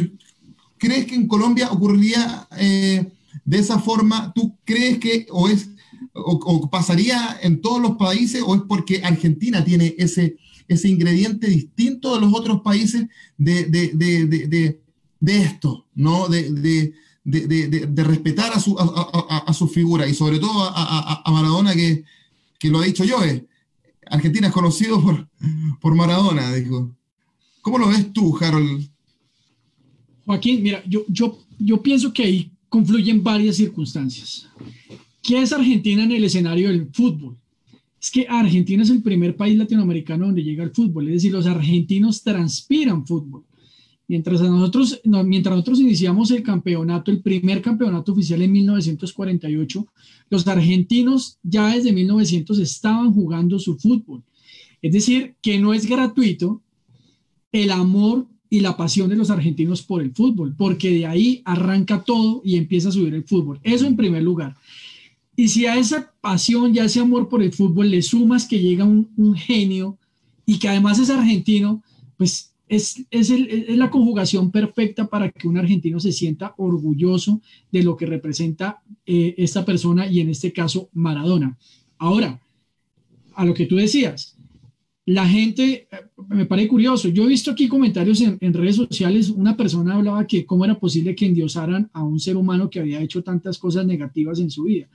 ¿crees que en Colombia ocurriría eh, de esa forma? ¿Tú crees que o es o pasaría en todos los países o es porque Argentina tiene ese ese ingrediente distinto de los otros países de, de, esto, ¿no? De, respetar a su, a, figura y sobre todo a, Maradona, que, lo ha dicho yo, eh. Argentina es conocido por, por Maradona, dijo. ¿Cómo lo ves tú, Harold? Joaquín, mira, yo, yo, yo pienso que ahí confluyen varias circunstancias. ¿Qué es Argentina en el escenario del fútbol? Es que Argentina es el primer país latinoamericano donde llega el fútbol, es decir, los argentinos transpiran fútbol. Mientras nosotros, mientras nosotros iniciamos el campeonato, el primer campeonato oficial en 1948, los argentinos ya desde 1900 estaban jugando su fútbol. Es decir, que no es gratuito el amor y la pasión de los argentinos por el fútbol, porque de ahí arranca todo y empieza a subir el fútbol. Eso en primer lugar. Y si a esa pasión y a ese amor por el fútbol le sumas que llega un, genio y que además es argentino, pues es, es, la conjugación perfecta para que un argentino se sienta orgulloso de lo que representa eh, esta persona y en este caso Maradona. Ahora, a lo que tú decías, la gente, eh, me parece curioso, yo he visto aquí comentarios en, en, redes sociales, una persona hablaba que cómo era posible que endiosaran a un ser humano que había hecho tantas cosas negativas en su vida.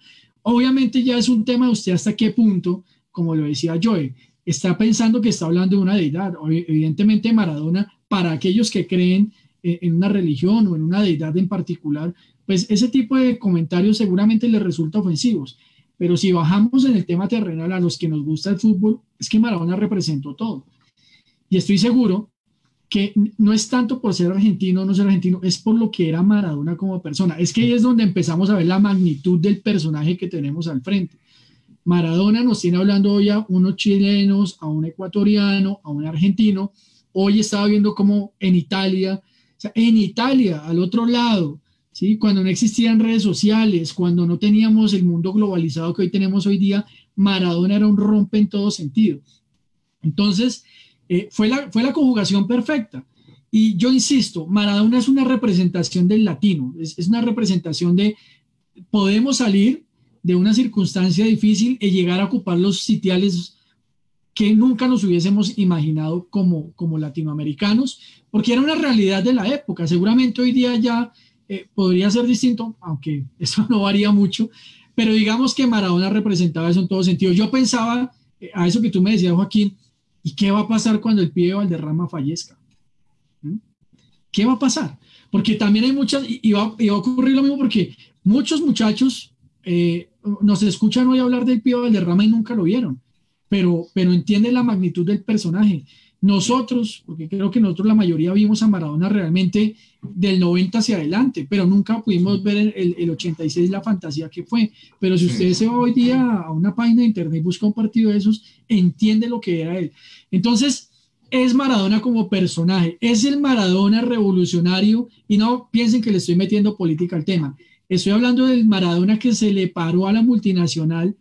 Obviamente ya es un tema de usted hasta qué punto, como lo decía Joe, está pensando que está hablando de una deidad. Evidentemente Maradona, para aquellos que creen eh, en una religión o en una deidad en particular, pues ese tipo de comentarios seguramente les resulta ofensivos. Pero si bajamos en el tema terrenal a los que nos gusta el fútbol, es que Maradona representó todo. Y estoy seguro que no es tanto por ser argentino o no ser argentino, es por lo que era Maradona como persona. Es que ahí es donde empezamos a ver la magnitud del personaje que tenemos al frente. Maradona nos tiene hablando hoy a unos chilenos, a un ecuatoriano, a un argentino. Hoy estaba viendo como en Italia, o sea, en Italia, al otro lado, ¿sí? cuando no existían redes sociales, cuando no teníamos el mundo globalizado que hoy tenemos hoy día, Maradona era un rompe en todo sentido. Entonces, eh, fue, la, fue la conjugación perfecta. Y yo insisto, Maradona es una representación del latino, es, es, una representación de podemos salir de una circunstancia difícil y llegar a ocupar los sitiales que nunca nos hubiésemos imaginado como, como latinoamericanos, porque era una realidad de la época. Seguramente hoy día ya eh, podría ser distinto, aunque (laughs) eso no varía mucho, pero digamos que Maradona representaba eso en todo sentido. Yo pensaba, eh, a eso que tú me decías, Joaquín, ¿Y qué va a pasar cuando el pibe Valderrama fallezca? ¿Mm? ¿Qué va a pasar? Porque también hay muchas, y va, a ocurrir lo mismo porque muchos muchachos eh, nos escuchan hoy hablar del pibe Valderrama y nunca lo vieron, pero, pero entienden la magnitud del personaje. nosotros, porque creo que nosotros la mayoría vimos a Maradona realmente del 90 hacia adelante, pero nunca pudimos ver el, el 86 la fantasía que fue. Pero si usted se va hoy día a una página de internet y busca un partido de esos, entiende lo que era él. Entonces, es Maradona como personaje, es el Maradona revolucionario y no piensen que le estoy metiendo política al tema. Estoy hablando del Maradona que se le paró a la multinacional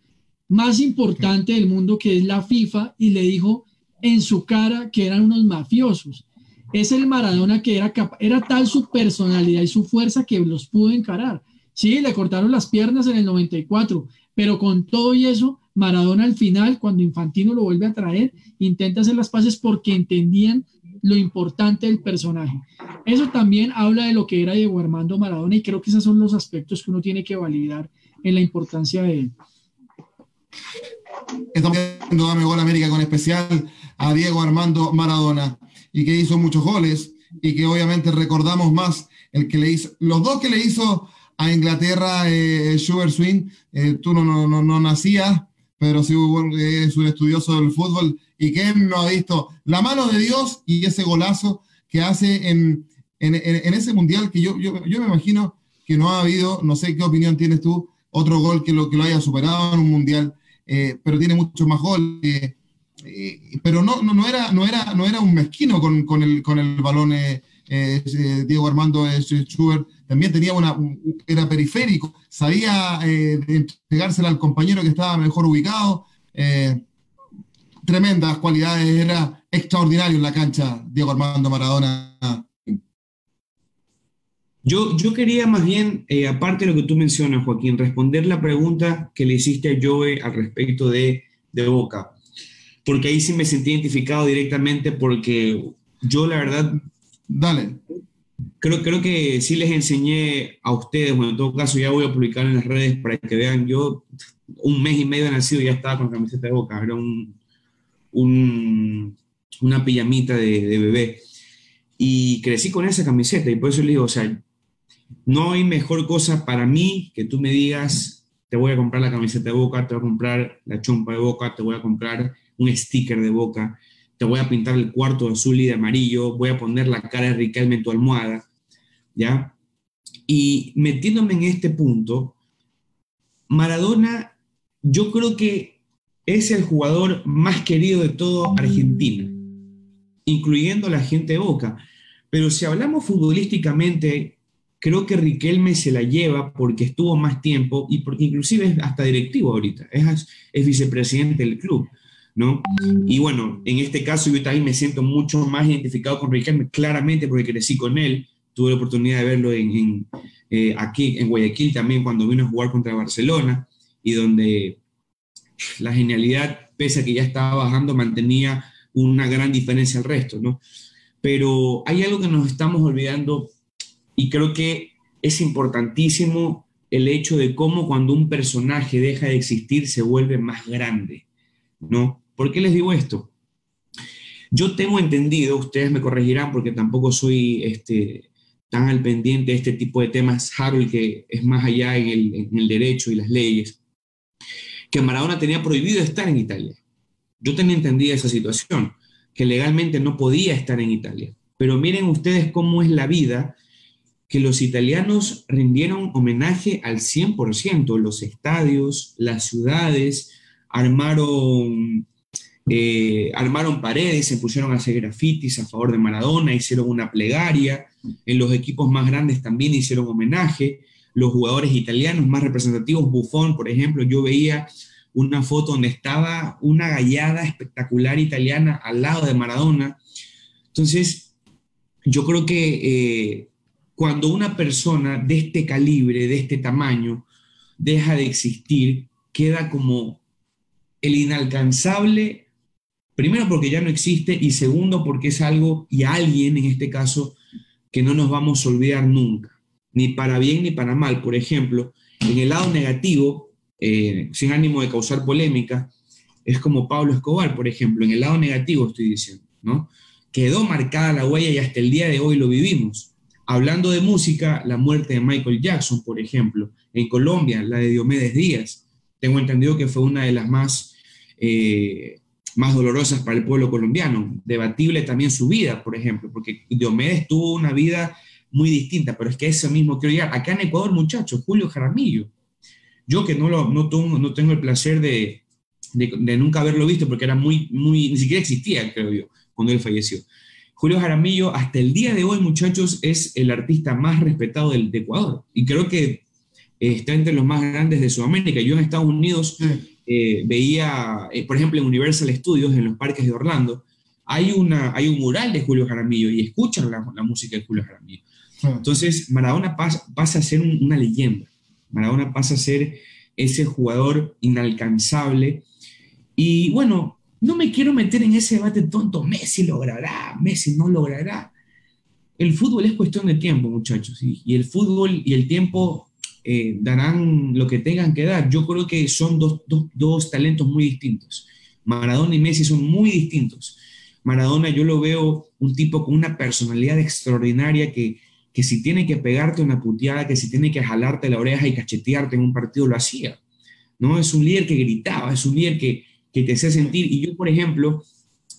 más importante del mundo que es la FIFA y le dijo en su cara que eran unos mafiosos. Es el Maradona que era, era tal su personalidad y su fuerza que los pudo encarar. Sí, le cortaron las piernas en el 94, pero con todo y eso, Maradona al final, cuando Infantino lo vuelve a traer, intenta hacer las paces porque entendían lo importante del personaje. Eso también habla de lo que era Diego Armando Maradona y creo que esos son los aspectos que uno tiene que validar en la importancia de él. Estamos viendo Dame Gol América con especial a Diego Armando Maradona y que hizo muchos goles y que obviamente recordamos más el que le hizo, los dos que le hizo a Inglaterra eh, Sugar Swing, eh, tú no, no, no, nacías, pero sí es un estudioso del fútbol y que no ha visto la mano de Dios y ese golazo que hace en, en, en ese mundial que yo, yo, yo, me imagino que no ha habido, no sé qué opinión tienes tú, otro gol que lo, que lo haya superado en un mundial, eh, pero tiene muchos más goles. Eh, pero no, no, era, no, era, no era un mezquino con, con, el, con el balón eh, Diego Armando Schubert, también tenía una, era periférico, sabía entregársela al compañero que estaba mejor ubicado, tremendas cualidades, era extraordinario en la cancha Diego Armando Maradona. Yo, yo quería más bien, aparte de lo que tú mencionas, Joaquín, responder la pregunta que le hiciste a Joe al respecto de, de Boca porque ahí sí me sentí identificado directamente porque yo la verdad... Dale. Creo, creo que sí les enseñé a ustedes, bueno, en todo caso ya voy a publicar en las redes para que vean, yo un mes y medio de nacido ya estaba con camiseta de boca, era un, un una pijamita de, de, bebé. Y crecí con esa camiseta y por eso le digo, o sea, no hay mejor cosa para mí que tú me digas, te voy a comprar la camiseta de boca, te voy a comprar la chompa de boca, te voy a comprar un sticker de boca, te voy a pintar el cuarto azul y de amarillo, voy a poner la cara de Riquelme en tu almohada, ¿ya? Y metiéndome en este punto, Maradona, yo creo que es el jugador más querido de todo Argentina, incluyendo la gente de Boca. Pero si hablamos futbolísticamente, creo que Riquelme se la lleva porque estuvo más tiempo y porque inclusive es hasta directivo ahorita, es, es vicepresidente del club. ¿No? Y bueno, en este caso yo también me siento mucho más identificado con Riquelme, claramente porque crecí con él, tuve la oportunidad de verlo en, eh, aquí en Guayaquil también cuando vino a jugar contra Barcelona y donde la genialidad, pese a que ya estaba bajando, mantenía una gran diferencia al resto, ¿no? Pero hay algo que nos estamos olvidando y creo que es importantísimo el hecho de cómo cuando un personaje deja de existir se vuelve más grande, ¿no? ¿Por qué les digo esto? Yo tengo entendido, ustedes me corregirán porque tampoco soy este, tan al pendiente de este tipo de temas, Harold, que es más allá en el, en el derecho y las leyes, que Maradona tenía prohibido estar en Italia. Yo tenía entendida esa situación, que legalmente no podía estar en Italia. Pero miren ustedes cómo es la vida, que los italianos rindieron homenaje al 100%, los estadios, las ciudades, armaron eh, armaron paredes, se pusieron a hacer grafitis a favor de Maradona, hicieron una plegaria, en los equipos más grandes también hicieron homenaje, los jugadores italianos más representativos, Buffon, por ejemplo, yo veía una foto donde estaba una gallada espectacular italiana al lado de Maradona. Entonces, yo creo que eh, cuando una persona de este calibre, de este tamaño, deja de existir, queda como el inalcanzable Primero porque ya no existe y segundo porque es algo y alguien en este caso que no nos vamos a olvidar nunca, ni para bien ni para mal. Por ejemplo, en el lado negativo, eh, sin ánimo de causar polémica, es como Pablo Escobar, por ejemplo, en el lado negativo estoy diciendo, ¿no? Quedó marcada la huella y hasta el día de hoy lo vivimos. Hablando de música, la muerte de Michael Jackson, por ejemplo, en Colombia, la de Diomedes Díaz, tengo entendido que fue una de las más eh, más dolorosas para el pueblo colombiano. Debatible también su vida, por ejemplo, porque Diomedes tuvo una vida muy distinta, pero es que eso mismo quiero llegar. Acá en Ecuador, muchachos, Julio Jaramillo. Yo que no, lo, no, tengo, no tengo el placer de, de, nunca haberlo visto, porque era muy, muy, ni siquiera existía, creo yo, cuando él falleció. Julio Jaramillo, hasta el día de hoy, muchachos, es el artista más respetado del, de Ecuador. Y creo que eh, está entre los más grandes de Sudamérica. Yo en Estados Unidos eh, veía, eh, por ejemplo, en Universal Studios, en los parques de Orlando, hay, una, hay un mural de Julio Jaramillo y escuchan la, la música de Julio Jaramillo. Entonces, Maradona pasa, pasa a ser una leyenda. Maradona pasa a ser ese jugador inalcanzable. Y bueno, no me quiero meter en ese debate tonto, Messi logrará, Messi no logrará. El fútbol es cuestión de tiempo, muchachos, y, el fútbol y el tiempo eh, darán lo que tengan que dar. Yo creo que son dos, dos, dos talentos muy distintos. Maradona y Messi son muy distintos. Maradona yo lo veo un tipo con una personalidad extraordinaria que, que si tiene que pegarte una puteada, que si tiene que jalarte la oreja y cachetearte en un partido, lo hacía. ¿no? Es un líder que gritaba, es un líder que, que te hacía sentir. Y yo, por ejemplo,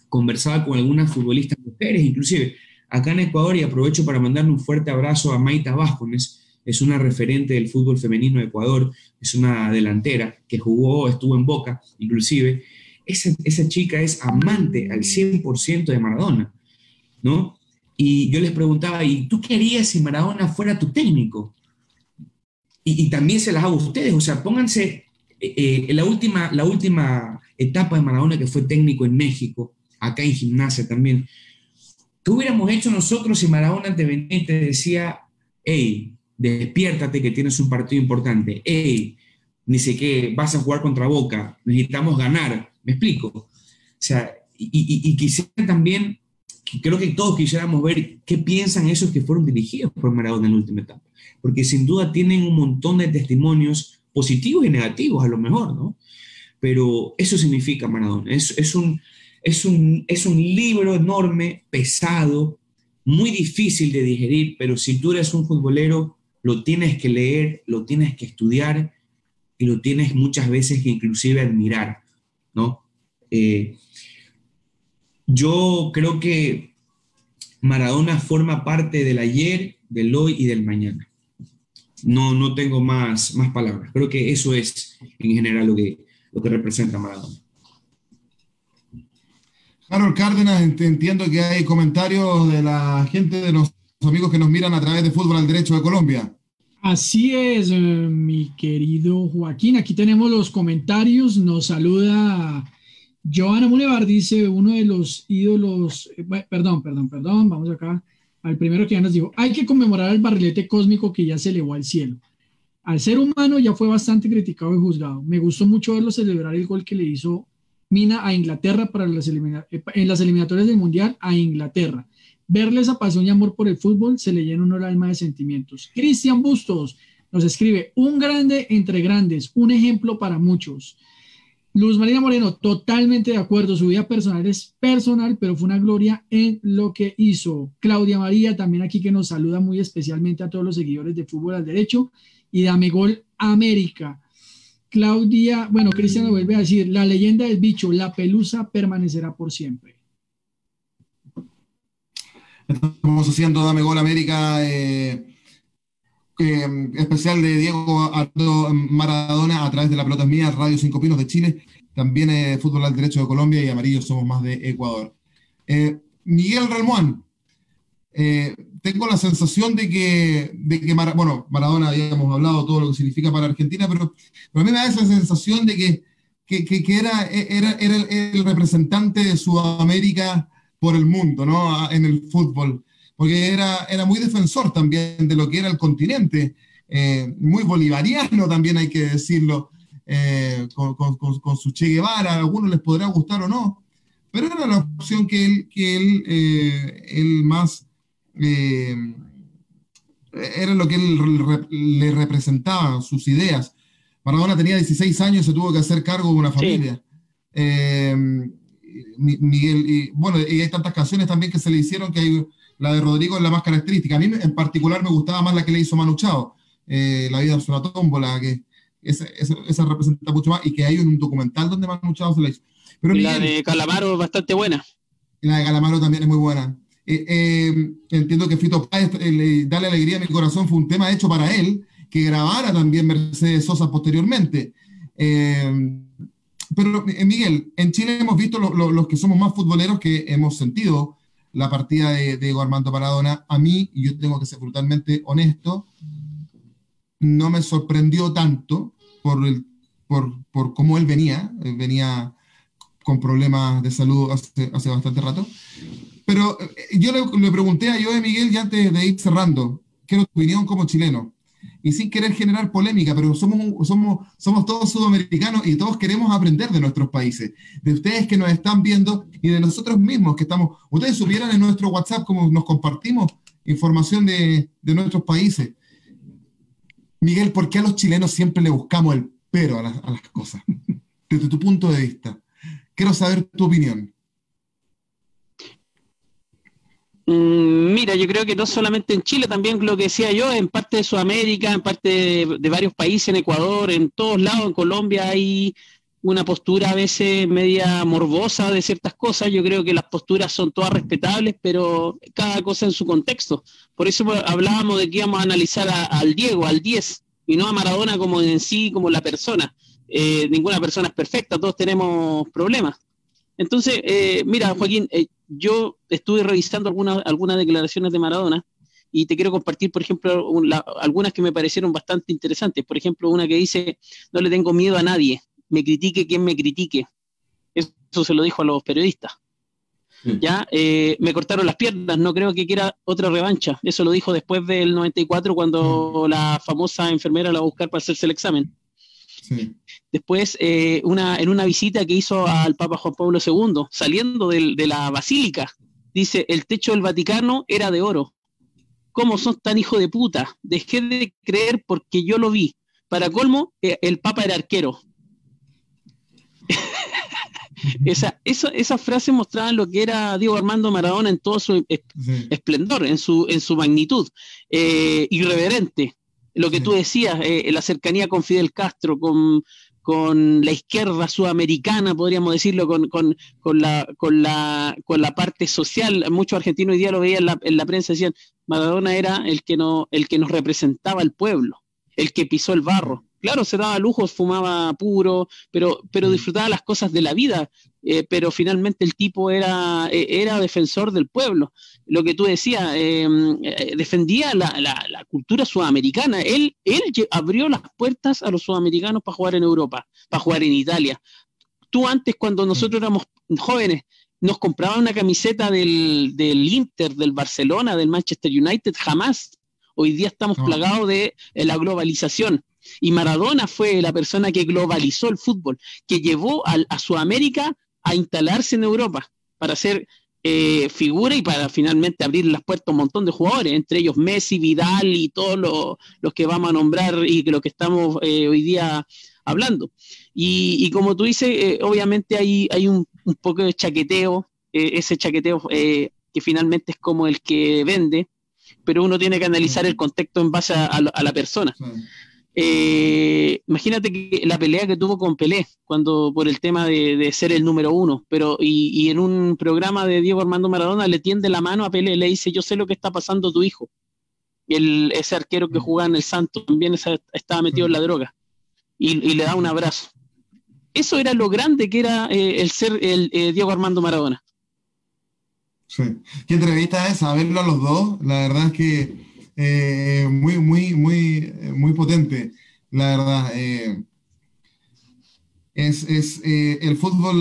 conversaba con algunas futbolistas mujeres, inclusive acá en Ecuador, y aprovecho para mandarle un fuerte abrazo a Maita Vázquez, es una referente del fútbol femenino de Ecuador, es una delantera que jugó, estuvo en Boca, inclusive. Esa, esa chica es amante al 100% de Maradona, ¿no? Y yo les preguntaba, ¿y tú qué si Maradona fuera tu técnico? Y, también se las hago a ustedes, o sea, pónganse eh, eh, la, última, la última etapa de Maradona que fue técnico en México, acá en gimnasia también. ¿Qué hubiéramos hecho nosotros si Maradona te venía y te decía, hey, despiértate que tienes un partido importante, hey, ni sé qué, vas a jugar contra Boca, necesitamos ganar, me explico. O sea, y, quisiera también creo que todos quisiéramos ver qué piensan esos que fueron dirigidos por Maradona en la última etapa, porque sin duda tienen un montón de testimonios positivos y negativos a lo mejor, ¿no? Pero eso significa Maradona, es, es, un, es, un, es un libro enorme, pesado, muy difícil de digerir, pero si tú eres un futbolero, lo tienes que leer, lo tienes que estudiar y lo tienes muchas veces que inclusive admirar, ¿no? Eh, yo creo que Maradona forma parte del ayer, del hoy y del mañana. No, no tengo más, más palabras. Creo que eso es en general lo que, lo que representa Maradona. Harold Cárdenas, entiendo que hay comentarios de la gente, de los amigos que nos miran a través de Fútbol al Derecho de Colombia. Así es, eh, mi querido Joaquín. Aquí tenemos los comentarios. Nos saluda Joana Mulevar dice, uno de los ídolos, eh, perdón, perdón, perdón, vamos acá al primero que ya nos dijo, hay que conmemorar al barrilete cósmico que ya se elevó al cielo. Al ser humano ya fue bastante criticado y juzgado. Me gustó mucho verlo celebrar el gol que le hizo Mina a Inglaterra para las eh, en las eliminatorias del Mundial a Inglaterra. Verle esa pasión y amor por el fútbol se le llena uno el alma de sentimientos. Cristian Bustos nos escribe, un grande entre grandes, un ejemplo para muchos. Luz Marina Moreno, totalmente de acuerdo. Su vida personal es personal, pero fue una gloria en lo que hizo. Claudia María, también aquí que nos saluda muy especialmente a todos los seguidores de Fútbol al Derecho. Y Dame Gol América. Claudia, bueno, Cristiano vuelve a decir, la leyenda del bicho, la pelusa permanecerá por siempre. Estamos haciendo Dame Gol América. Eh, eh, especial de Diego Maradona a través de la pelota mía, Radio Cinco Pinos de Chile, también eh, Fútbol al Derecho de Colombia y Amarillo somos más de Ecuador. Eh, Miguel Ramón, tengo la sensación de que, de que bueno, Maradona habíamos hablado todo lo que significa para Argentina, pero, a mí me da esa sensación de que, que, que era, era, era el, representante de Sudamérica por el mundo, ¿no? En el fútbol porque era, era muy defensor también de lo que era el continente, eh, muy bolivariano también hay que decirlo, eh, con, con, su Che Guevara, a algunos les podrá gustar o no, pero era la opción que él, que él, eh, él más, era lo que él le representaba, sus ideas. Maradona tenía 16 años y se tuvo que hacer cargo de una familia. Miguel, y bueno, y hay tantas canciones también que se le hicieron que hay la de Rodrigo es la más característica. A mí en particular me gustaba más la que le hizo Manu Chao, eh, La vida es tómbola, que esa, representa mucho más y que hay un documental donde Manu Chao se la hizo. Pero Y la de Calamaro es bastante buena. la de Calamaro también es muy buena. Eh, eh, entiendo que Fito Páez, le- Dale Alegría a mi corazón, fue un tema hecho para él, que grabara también Mercedes Sosa posteriormente. Eh, pero, eh, Miguel, en Chile hemos visto lo- lo- los que somos más futboleros que hemos sentido la partida de, Diego Armando Maradona. A mí, yo tengo que ser brutalmente honesto, no me sorprendió tanto por, el, por, por cómo él venía. Eh, venía con problemas de salud hace, hace bastante rato. Pero eh, yo le, le pregunté a Joe Miguel, y antes de ir cerrando, quiero tu opinión como chileno. Y sin querer generar polémica, pero somos, todos sudamericanos y todos queremos aprender de nuestros países, de ustedes que nos están viendo y de nosotros mismos que estamos. Ustedes supieran en nuestro WhatsApp cómo nos compartimos información de, nuestros países. Miguel, ¿por qué a los chilenos siempre le buscamos el pero a las cosas? (laughs) Desde tu punto de vista. Quiero saber tu opinión. Mm, Mira, yo creo que no solamente en Chile, también lo que decía yo, en parte de Sudamérica, en parte de, de varios países, en Ecuador, en todos lados, en Colombia hay una postura a veces media morbosa de ciertas cosas. Yo creo que las posturas son todas respetables, pero cada cosa en su contexto. Por eso hablábamos de que íbamos a analizar a- al Diego, al 10, y no a Maradona como en sí, como la persona. Eh, ninguna persona es perfecta, todos tenemos problemas. Entonces, eh, mira, Joaquín, eh, yo estuve revisando algunas algunas declaraciones de Maradona y te quiero compartir, por ejemplo, un- la- algunas que me parecieron bastante interesantes. Por ejemplo, una que dice, no le tengo miedo a nadie, me critique quien me critique. Eso se lo dijo a los periodistas. Sí. Ya, eh, me cortaron las piernas, no creo que quiera otra revancha. Eso lo dijo después del 94 cuando la famosa enfermera la va a buscar para hacerse el examen. Sí. Después, eh, una, en una visita que hizo al Papa Juan Pablo II, saliendo del- de la basílica, dice, el techo del Vaticano era de oro. ¿Cómo son tan hijo de puta? Dejé de creer porque yo lo vi. Para colmo, eh, el Papa era arquero. (laughs) Esa, esa, esas frases mostraban lo que era Diego Armando Maradona en todo su es- Sí. esplendor, en su, en su magnitud, eh, irreverente. Lo que tú decías, eh, la cercanía con Fidel Castro, con, con la izquierda sudamericana, podríamos decirlo, con, con, con, la, con, la, con la parte social. Muchos argentinos hoy día lo veían en la, en la prensa, decían, Maradona era el que, no, el que nos representaba al pueblo, el que pisó el barro. Claro, se daba lujos, fumaba puro, pero, pero disfrutaba las cosas de la vida, eh, pero finalmente el tipo era, eh, era defensor del pueblo. Lo que tú decías, eh, eh, defendía la, la- la cultura sudamericana. Él, él abrió las puertas a los sudamericanos para jugar en Europa, para jugar en Italia. Tú antes, cuando nosotros éramos jóvenes, nos compraban una camiseta del, del Inter, del Barcelona, del Manchester United, jamás. Hoy día estamos No. plagados de eh, la globalización. Y Maradona fue la persona que globalizó el fútbol, que llevó al- a, Sudamérica a instalarse en Europa para ser eh, figura y para finalmente abrir las puertas a un montón de jugadores, entre ellos Messi, Vidal y todos los, los que vamos a nombrar y que lo que estamos eh, hoy día hablando. Y, y como tú dices, eh, obviamente hay, hay un, un poco de chaqueteo, ese chaqueteo eh, que finalmente es como el que vende, pero uno tiene que analizar el contexto en base a- a la- a la persona. Sí. Eh, imagínate que la pelea que tuvo con Pelé cuando por el tema de, de ser el número uno, pero y, y en un programa de Diego Armando Maradona le tiende la mano a Pelé, le dice yo sé lo que está pasando tu hijo. Y el, ese arquero que jugaba en el Santos también esa- estaba metido en la droga y, y le da un abrazo. Eso era lo grande que era eh, el ser el eh, Diego Armando Maradona. Sí. ¿Qué entrevista es? A verlo a los dos, la verdad es que eh, muy, muy, muy, eh, muy potente, la verdad. eh, es, es, eh, el fútbol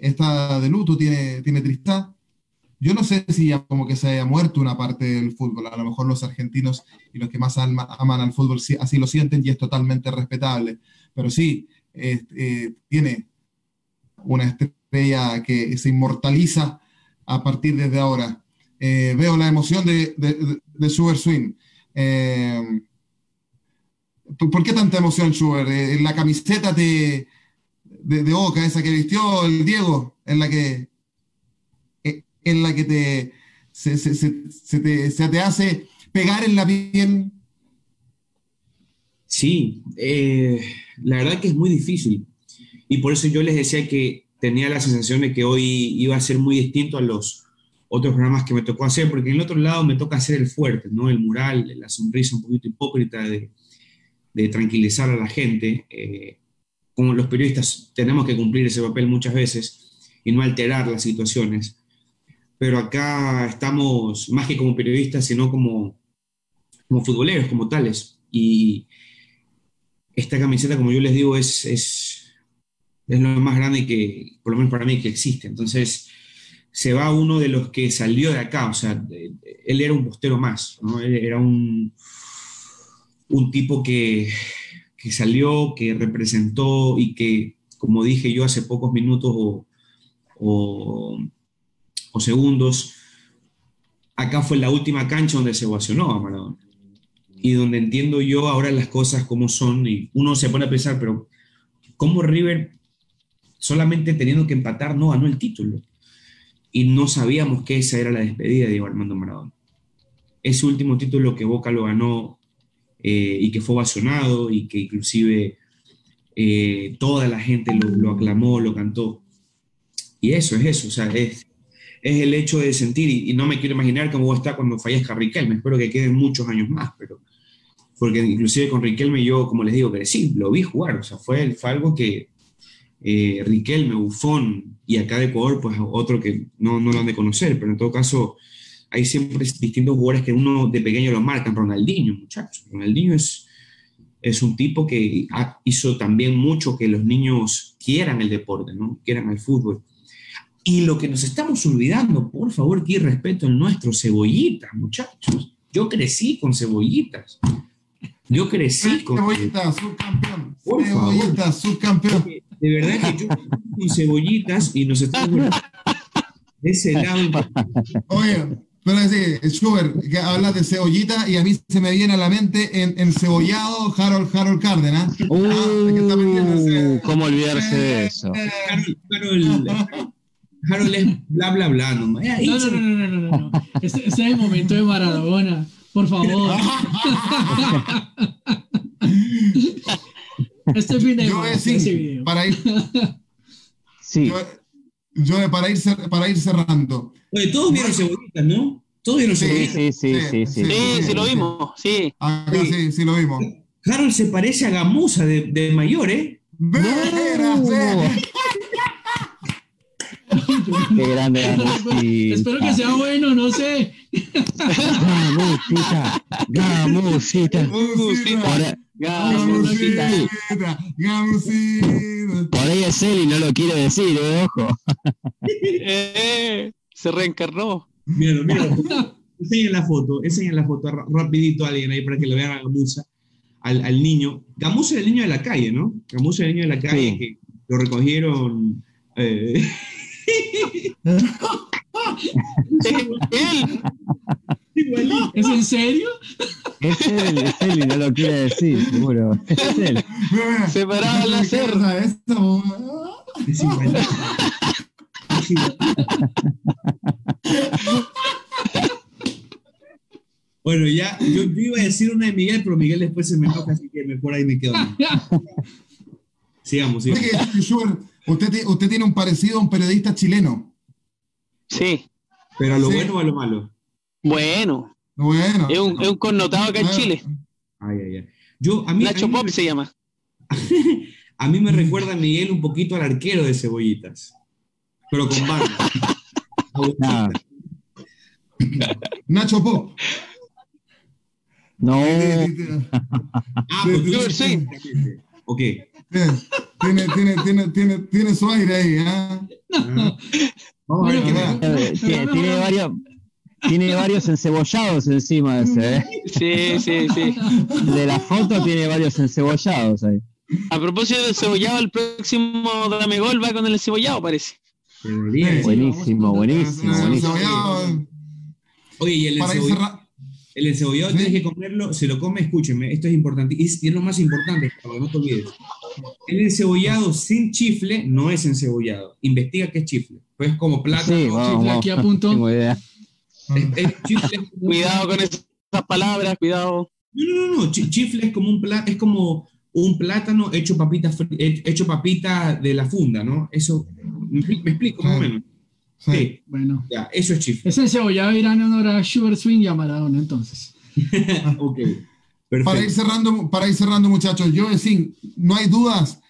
está de luto, tiene, tiene tristeza. Yo no sé si ya como que se haya muerto una parte del fútbol, a lo mejor los argentinos y los que más alma- aman al fútbol sí- así lo sienten y es totalmente respetable, pero sí, tiene una estrella que se inmortaliza a partir desde ahora. Eh, veo la emoción de, de, de- de Swing. Eh, ¿por qué tanta emoción, Schubert? Eh, en la camiseta de, de, Boca, esa que vistió el Diego, en la que, eh, en la que te, se, se- se- se te, te hace pegar en la piel. Sí, eh, la verdad que es muy difícil. y por eso yo les decía que tenía la sensación de que hoy iba a ser muy distinto a los otros programas que me tocó hacer, porque en el otro lado me toca hacer el fuerte, ¿no? El mural, la sonrisa un poquito hipócrita de, de tranquilizar a la gente. Eh, como los periodistas tenemos que cumplir ese papel muchas veces y no alterar las situaciones. Pero acá estamos más que como periodistas, sino como, como futboleros, como tales. Y esta camiseta, como yo les digo, es, es, es lo más grande que, por lo menos para mí, que existe. Entonces, se va uno de los que salió de acá, o sea, él era un postero más, ¿no? Era un, un tipo que, que, salió, que representó y que, como dije yo hace pocos minutos o, o, o segundos, acá fue la última cancha donde se ovacionó a Maradona. Y donde entiendo yo ahora las cosas como son, y uno se pone a pensar, pero ¿cómo River, solamente teniendo que empatar, no ganó el título? Y no sabíamos que esa era la despedida de Diego Armando Maradona. Ese último título que Boca lo ganó eh, y que fue ovacionado y que inclusive eh, toda la gente lo, aclamó, lo cantó. Y eso es eso, o sea, es, es el hecho de sentir, y, no me quiero imaginar cómo estar cuando fallezca Riquelme, espero que queden muchos años más, pero porque inclusive con Riquelme yo, como les digo, crecí, lo vi jugar, o sea, fue, fue algo que eh, Riquelme, Bufón, y acá de Ecuador, pues otro que no, no lo han de conocer, pero en todo caso hay siempre distintos jugadores que uno de pequeño lo marcan. Ronaldinho, muchachos. Ronaldinho es, es un tipo que hizo también mucho que los niños quieran el deporte, ¿no? quieran el fútbol. Y lo que nos estamos olvidando, por favor, que respeto en nuestro cebollitas, muchachos. Yo crecí con cebollitas. Yo crecí con cebollitas, subcampeón. Por cebollitas, subcampeón. De verdad que yo con cebollitas y nos estamos de ese lado. Oye, pero sí, Schubert, que habla de cebollita y a mí se me viene a la mente en, en cebollado Harold, Harold Cárdenas. Uh, ah, ¿Cómo olvidarse de eso? Harold, Harold, Harold es bla bla bla nomás. No, no, no, no, no, no, no. Ese, ese es el momento de Maradona. Por favor. (laughs) (laughs) Este de yo sí, para ir. (laughs) sí. Yo, yo, para, ir, para ir cerrando. Oye, todos vieron cebollitas, ¿no? Todos vieron sí, cebollitas. Sí, sí, sí. Sí, sí, sí, lo vimos. Sí. Acá sí, sí, lo vimos. Harold se parece a Gamusa de, de mayor, ¿eh? No. Qué grande Gamusita. (laughs) Espero que sea bueno, no sé. Gamusita. Gamusita. Gamusita. Gamusita. Gamusita. Por ahí es él y no lo quiere decir, eh, ojo. (laughs) Eh, se reencarnó. Mira, mira. Enseñen la foto, enseñen la foto rapidito a alguien ahí para que lo vean a Gamusa, al, al niño. Gamusa es el niño de la calle, ¿no? Gamusa es el niño de la calle Sí. que lo recogieron. eh, (laughs) (laughs) Él. Igualito. ¿Es en serio? Es él, es él y no lo quiere decir, seguro. Es él. Separado al Es igualito. Es igualito. Bueno, ya, yo, yo iba a decir una de Miguel, pero Miguel después se me enoja, así que mejor ahí me quedo. Sigamos, sigamos. Schubert, usted, usted tiene un parecido a un periodista chileno. Sí. Pero a lo Sí. bueno o a lo malo. Bueno. Bueno. Es un, es un connotado acá en Ah, Chile. Ay, ay, ay. Yo, a mí, a Nacho me- Pop se llama. (laughs) A mí me recuerda a Miguel un poquito al arquero de Cebollitas, pero con barba. (laughs) Nacho Pop. No. Ah, pues Sí. Ok. Tiene, tiene, tiene, tiene, tiene su aire ahí, ¿ah? (laughs) Ah. Vamos a ver. Eh, Tiene, tiene varios. Tiene varios encebollados encima ese, ¿eh? Sí, sí, sí. De la foto tiene varios encebollados ahí. A propósito del cebollado, el próximo Dame Gol va con el cebollado, parece. Buenísimo, buenísimo, Eh, buenísimo. cebollado, Oye, y el encebollado, el encebollado Sí. tienes que comerlo, se lo come, escúcheme, esto es importante, y es, es lo más importante, Carlos, no te olvides. El encebollado sin chifle no es encebollado. Investiga qué es chifle. Pues como plátano. Sí, vamos, chifle aquí a punto. Tengo idea. Es- es- chifle es (laughs) como- Cuidado con esas palabras, cuidado. No, no, no, no. chi- Chifle es como un pla- es como un plátano hecho papita, hecho papita de la funda, ¿no? Eso, me, explico más o menos. Sí. Bueno. Ya, eso es chifre. Ese cebollado irá en honor a Sugar Swing y a Maradona, entonces. (laughs) ok. Para ir cerrando, para ir cerrando, muchachos, yo decir, no hay dudas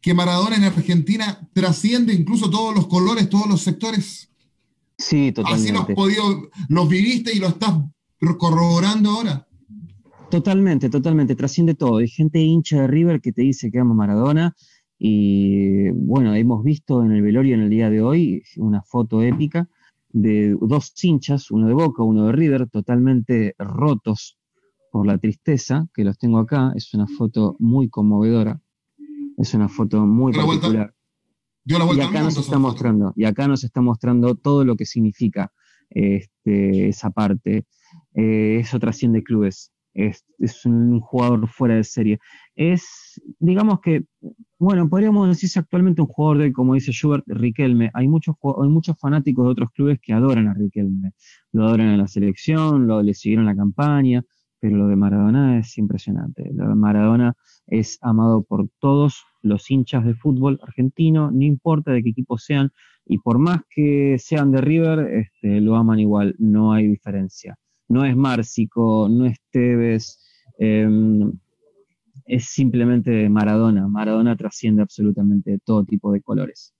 que Maradona en Argentina trasciende incluso todos los colores, todos los sectores. Sí, totalmente. Así los, podido, los viviste y lo estás corroborando ahora. Totalmente, totalmente, trasciende todo. Hay gente hincha de River que te dice que ama Maradona y bueno, hemos visto en el velorio en el día de hoy una foto épica de dos hinchas, uno de Boca, uno de River, totalmente rotos por la tristeza, que los tengo acá. Es una foto muy conmovedora, es una foto muy particular. Y acá nos está mostrando, y acá nos está mostrando todo lo que significa este, esa parte. Eh, eso trasciende clubes. Es, es, un jugador fuera de serie. Es, digamos que, bueno, podríamos decirse actualmente un jugador de, como dice Schubert, Riquelme. Hay muchos, hay muchos fanáticos de otros clubes que adoran a Riquelme. Lo adoran en la selección, lo, le siguieron la campaña, pero lo de Maradona es impresionante. Lo de Maradona es amado por todos los hinchas de fútbol argentino, no importa de qué equipo sean, y por más que sean de River, este, lo aman igual, no hay diferencia. No es Márcico, no es Tevez, em, es simplemente Maradona. Maradona trasciende absolutamente todo tipo de colores.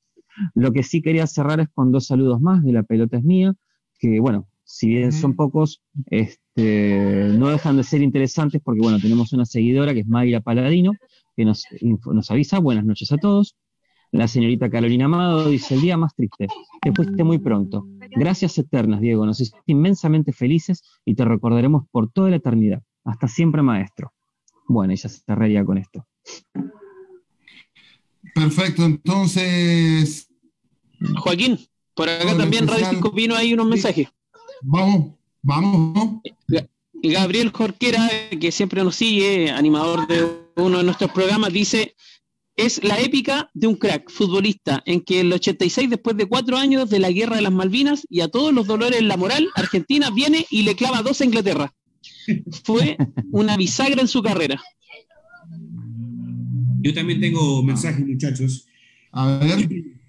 Lo que sí quería cerrar es con dos saludos más de La Pelota es Mía, que bueno, si bien son pocos, este, no dejan de ser interesantes porque, bueno, tenemos una seguidora que es Mayra Paladino, que nos, nos avisa, buenas noches a todos. La señorita Carolina Amado dice, el día más triste, te fuiste muy pronto. Gracias eternas, Diego, nos hiciste inmensamente felices y te recordaremos por toda la eternidad. Hasta siempre, maestro. Bueno, ella se cerraría con esto. Perfecto, entonces... Joaquín, por acá también Radio Cinco Pino hay unos mensajes. Vamos, vamos. Gabriel Jorquera, que siempre nos sigue, animador de uno de nuestros programas, dice, es la épica de un crack futbolista en que el 86, después de cuatro años de la guerra de las Malvinas y a todos los dolores en la moral, Argentina viene y le clava dos a Inglaterra. Fue una bisagra en su carrera. Yo también tengo mensajes, muchachos. A ver.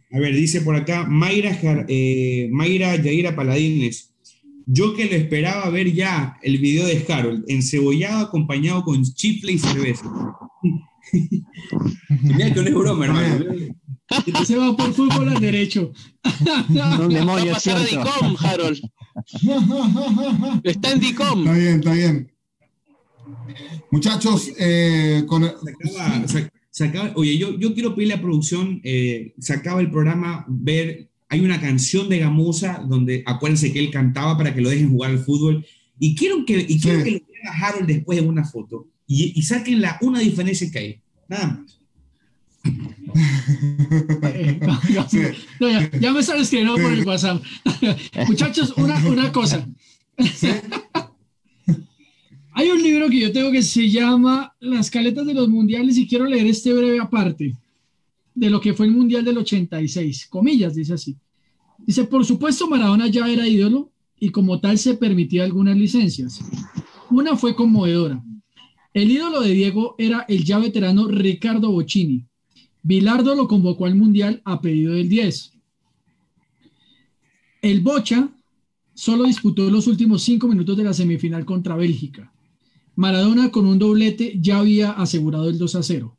A ver, dice por acá Mayra, eh, Mayra Yaira Paladines. Yo que lo esperaba ver ya el video de Harold, encebollado acompañado con chifle y cerveza. (laughs) Mira que no es broma, hermano. Se va por fútbol al derecho. No, va a pasar a Dicom, Harold. Está en Dicom. Está bien, está bien. Muchachos, eh, con... se acaba, oye, yo, yo quiero pedirle a producción, eh, se acaba el programa, ver hay una canción de Gamusa donde acuérdense que él cantaba para que lo dejen jugar al fútbol. Y quiero que, y quiero que lo vean a Harold después en una foto. Y, y saquen la, una diferencia que hay. Nada más. (laughs) ya, me sabes que no por el WhatsApp. (laughs) Muchachos, una, una cosa. Hay un libro que yo tengo que se llama Las caletas de los mundiales y quiero leer este breve aparte de lo que fue el Mundial del 86, comillas, dice así. Dice, por supuesto, Maradona ya era ídolo y como tal se permitía algunas licencias. Una fue conmovedora. El ídolo de Diego era el ya veterano Ricardo Bocini. Bilardo lo convocó al Mundial a pedido del 10. El Bocha solo disputó los últimos cinco minutos de la semifinal contra Bélgica. Maradona con un doblete ya había asegurado el 2 a 0.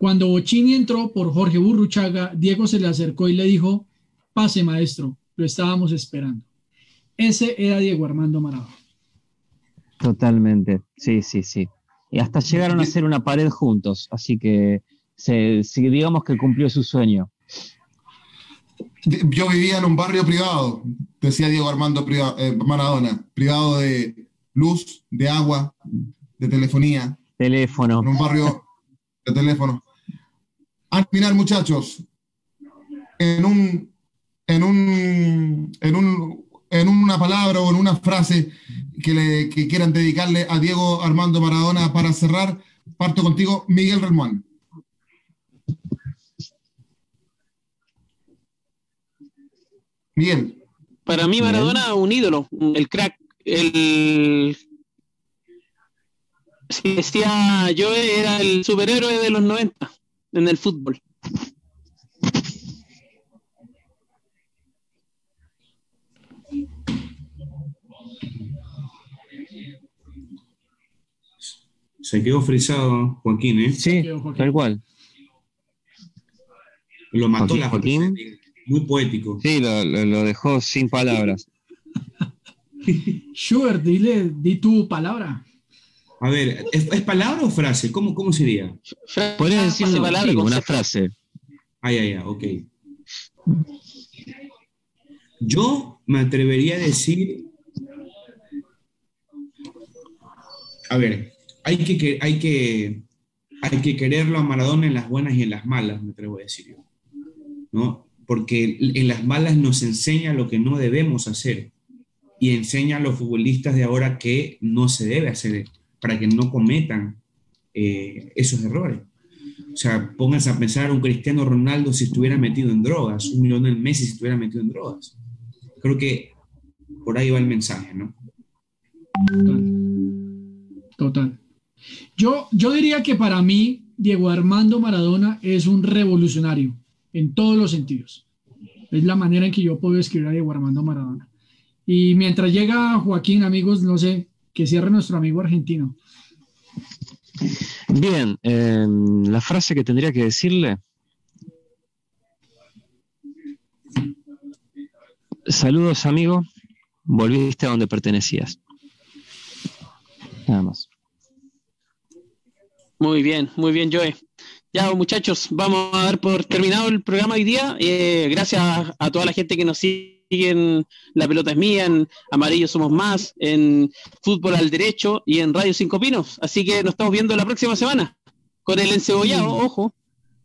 Cuando Bocini entró por Jorge Burruchaga, Diego se le acercó y le dijo, pase maestro, lo estábamos esperando. Ese era Diego Armando Maradona. Totalmente, sí, sí, sí. Y hasta llegaron a hacer una pared juntos, así que se, digamos que cumplió su sueño. Yo vivía en un barrio privado, decía Diego Armando eh, Maradona, privado de luz, de agua, de telefonía. Teléfono. En un barrio de teléfono. Al final, muchachos, en un, en un, en un, en una palabra o en una frase que, le, que quieran dedicarle a Diego Armando Maradona para cerrar, parto contigo, Miguel Ramón. Miguel. Para mí Maradona un ídolo, el crack, el Sí, decía yo era el superhéroe de los 90 en el fútbol. Se quedó frisado Joaquín, ¿eh? Sí, tal cual. Lo mató Joaquín, la Joaquín. Muy poético. Sí, lo, lo- lo dejó sin palabras. (laughs) Schubert, dile, di tu palabra. A ver, ¿es, es palabra o frase? ¿Cómo, cómo sería? Ah, decirlo pase palabra, sí, como una frase. Ah, ya, ya, ok. Yo me atrevería a decir. A ver, hay que, que- hay que, hay que quererlo a Maradona en las buenas y en las malas, me atrevo a decir yo. ¿No? Porque en las malas nos enseña lo que no debemos hacer y enseña a los futbolistas de ahora que no se debe hacer para que no cometan eh, esos errores. O sea, pónganse a pensar un Cristiano Ronaldo si estuviera metido en drogas, un Lionel Messi si estuviera metido en drogas. Creo que por ahí va el mensaje, ¿no? Total. Total. Yo, yo diría que para mí, Diego Armando Maradona es un revolucionario en todos los sentidos. Es la manera en que yo puedo escribir a Diego Armando Maradona. Y mientras llega Joaquín, amigos, no sé, que cierre nuestro amigo argentino. Bien, eh, la frase que tendría que decirle. Saludos, amigo. Volviste a donde pertenecías. Nada más. Muy bien, muy bien, Joe. Ya, muchachos, vamos a dar por terminado el programa hoy día. Eh, gracias a, a toda la gente que nos sigue en La Pelota es Mía, en Amarillo Somos Más, en Fútbol al Derecho y en Radio Cinco Pinos. Así que nos estamos viendo la próxima semana con el encebollado, ojo.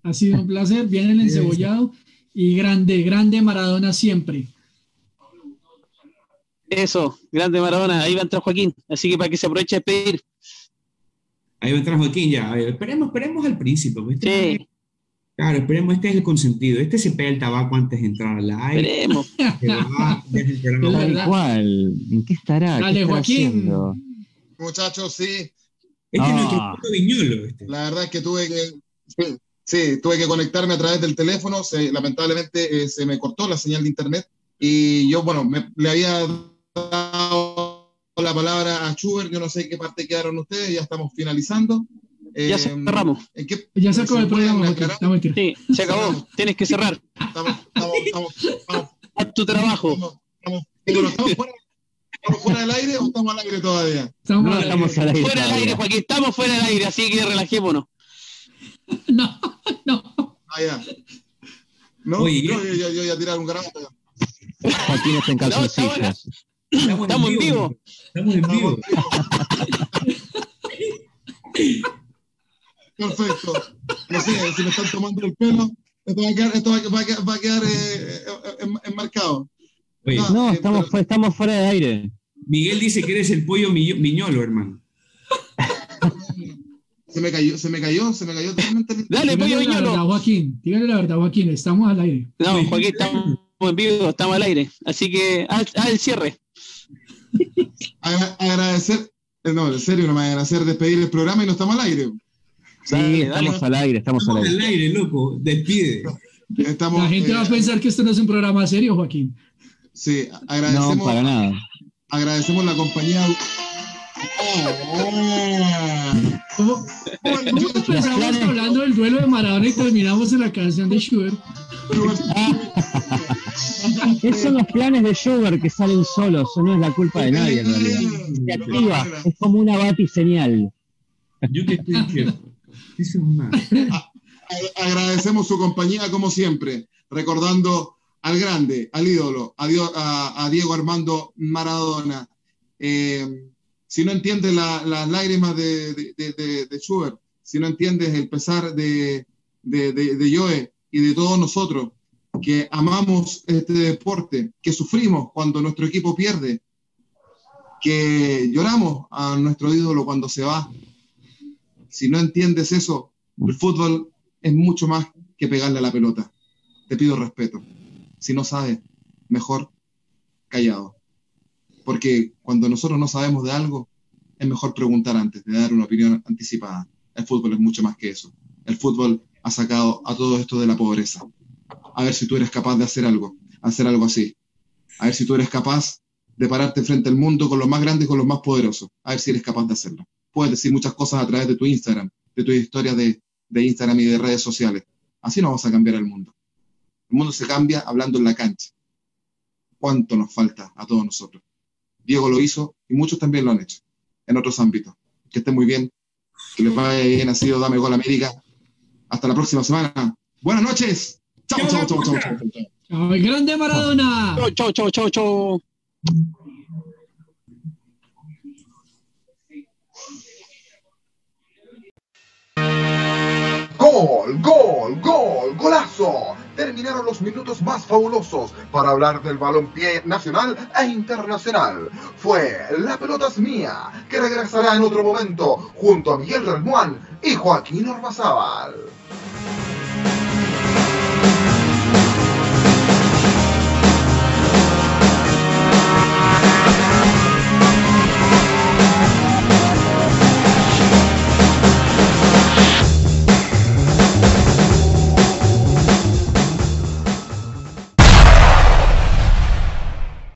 Ha sido un placer. Viene el encebollado y grande, grande Maradona siempre. Eso, grande Maradona. Ahí va a entrar Joaquín. Así que para que se aproveche de pedir. Ahí va a entrar Joaquín ya. A ver, esperemos, esperemos al príncipe. este- Sí, Claro, esperemos, este es el consentido. Este se pega el tabaco antes de entrar al aire. esperemos. (laughs) se va. Es Tal cual. ¿En qué estará? Dale, ¿Qué estará Joaquín. haciendo? Muchachos, sí, Este es Ah. nuestro puto viñolo. Este. la verdad es que tuve que, sí, sí, tuve que conectarme a través del teléfono, se- lamentablemente eh, se me cortó la señal de internet y yo, bueno, me- le había dado la palabra a Schubert, yo no sé en qué parte quedaron ustedes, ya estamos finalizando. Ya cerramos. ¿en qué- Ya se acabó el ¿se pueden programa. Sí, se acabó. Tienes que cerrar. Estamos, estamos, estamos, estamos, Haz tu trabajo. estamos, estamos- bueno, ¿estamos fuera, ¿estamos fuera del aire o estamos al aire todavía? Estamos No, estamos al aire. Fuera del aire, Joaquín. Estamos fuera del aire, así que relajémonos. (laughs) No, no. Ah, ya. No, Oye, no, yo, yo, yo ya tirar un garabato. Joaquín está en calzoncillos. Estamos en vivo. Estamos en vivo. (laughs) Perfecto. No sé, si me están tomando el pelo, esto va a quedar, esto va a- quedar, va a quedar, eh, en- enmarcado. Oye, No. No, Eh, estamos, pero- fu- estamos fuera de aire. Miguel dice que eres el pollo miño- miñolo, hermano. (laughs) Se me cayó, se me cayó, se me cayó totalmente el Dale, pollo la verdad. Joaquín. Dígale la verdad, Joaquín. Estamos al aire. No, Joaquín, estamos en vivo, estamos al aire. Así que haz, haz el cierre. Agra- agradecer, eh, no, en serio, no me van a hacer despedir el programa y no estamos al aire. Sí, Dale, estamos dale. al aire, estamos al Estamos aire. al aire, loco. Despide. Estamos, La gente eh, va a pensar que esto no es un programa serio, Joaquín. Sí, No, agradecemos, para nada. agradecemos la compañía. Ah, ¿Cómo, cómo- cómo empezamos planes- hablando del duelo de Maradona y terminamos en la canción de Schubert? (laughs) Esos son los planes de Schubert que salen solos, eso no es la culpa de nadie en realidad. Se activa, es como una batiseñal. Yo que agradecemos su compañía como siempre, recordando al grande, al ídolo, a, Diego Armando Maradona. Eh, si no entiendes la- las lágrimas de, de, Schubert, si no entiendes el pesar de- de Joe y de todos nosotros que amamos este deporte, que sufrimos cuando nuestro equipo pierde, que lloramos a nuestro ídolo cuando se va. Si no entiendes eso, el fútbol es mucho más que pegarle a la pelota. Te pido respeto. Si no sabes, mejor callado. Porque cuando nosotros no sabemos de algo, es mejor preguntar antes de dar una opinión anticipada. El fútbol es mucho más que eso. El fútbol ha sacado a todo esto de la pobreza. A ver si tú eres capaz de hacer algo, hacer algo así. A ver si tú eres capaz de pararte frente al mundo con los más grandes con los más poderosos. A ver si eres capaz de hacerlo. Puedes decir muchas cosas a través de tu Instagram, de tu historia de, de Instagram y de redes sociales. Así no vamos a cambiar el mundo. El mundo se cambia hablando en la cancha. ¿Cuánto nos falta a todos nosotros? Diego lo hizo y muchos también lo han hecho en otros ámbitos. Que estén muy bien, que les vaya bien, ha sido Dame Gol América. Hasta la próxima semana. Buenas noches. Chao, chao, chao, chao, chao. Chao, grande Maradona. Chau, chau, chau, chau, Gol, gol, gol, golazo. Terminaron los minutos más fabulosos para hablar del balompié nacional e internacional. Fue La pelota es mía, que regresará en otro momento junto a Miguel Relmuán y Joaquín Ormazábal.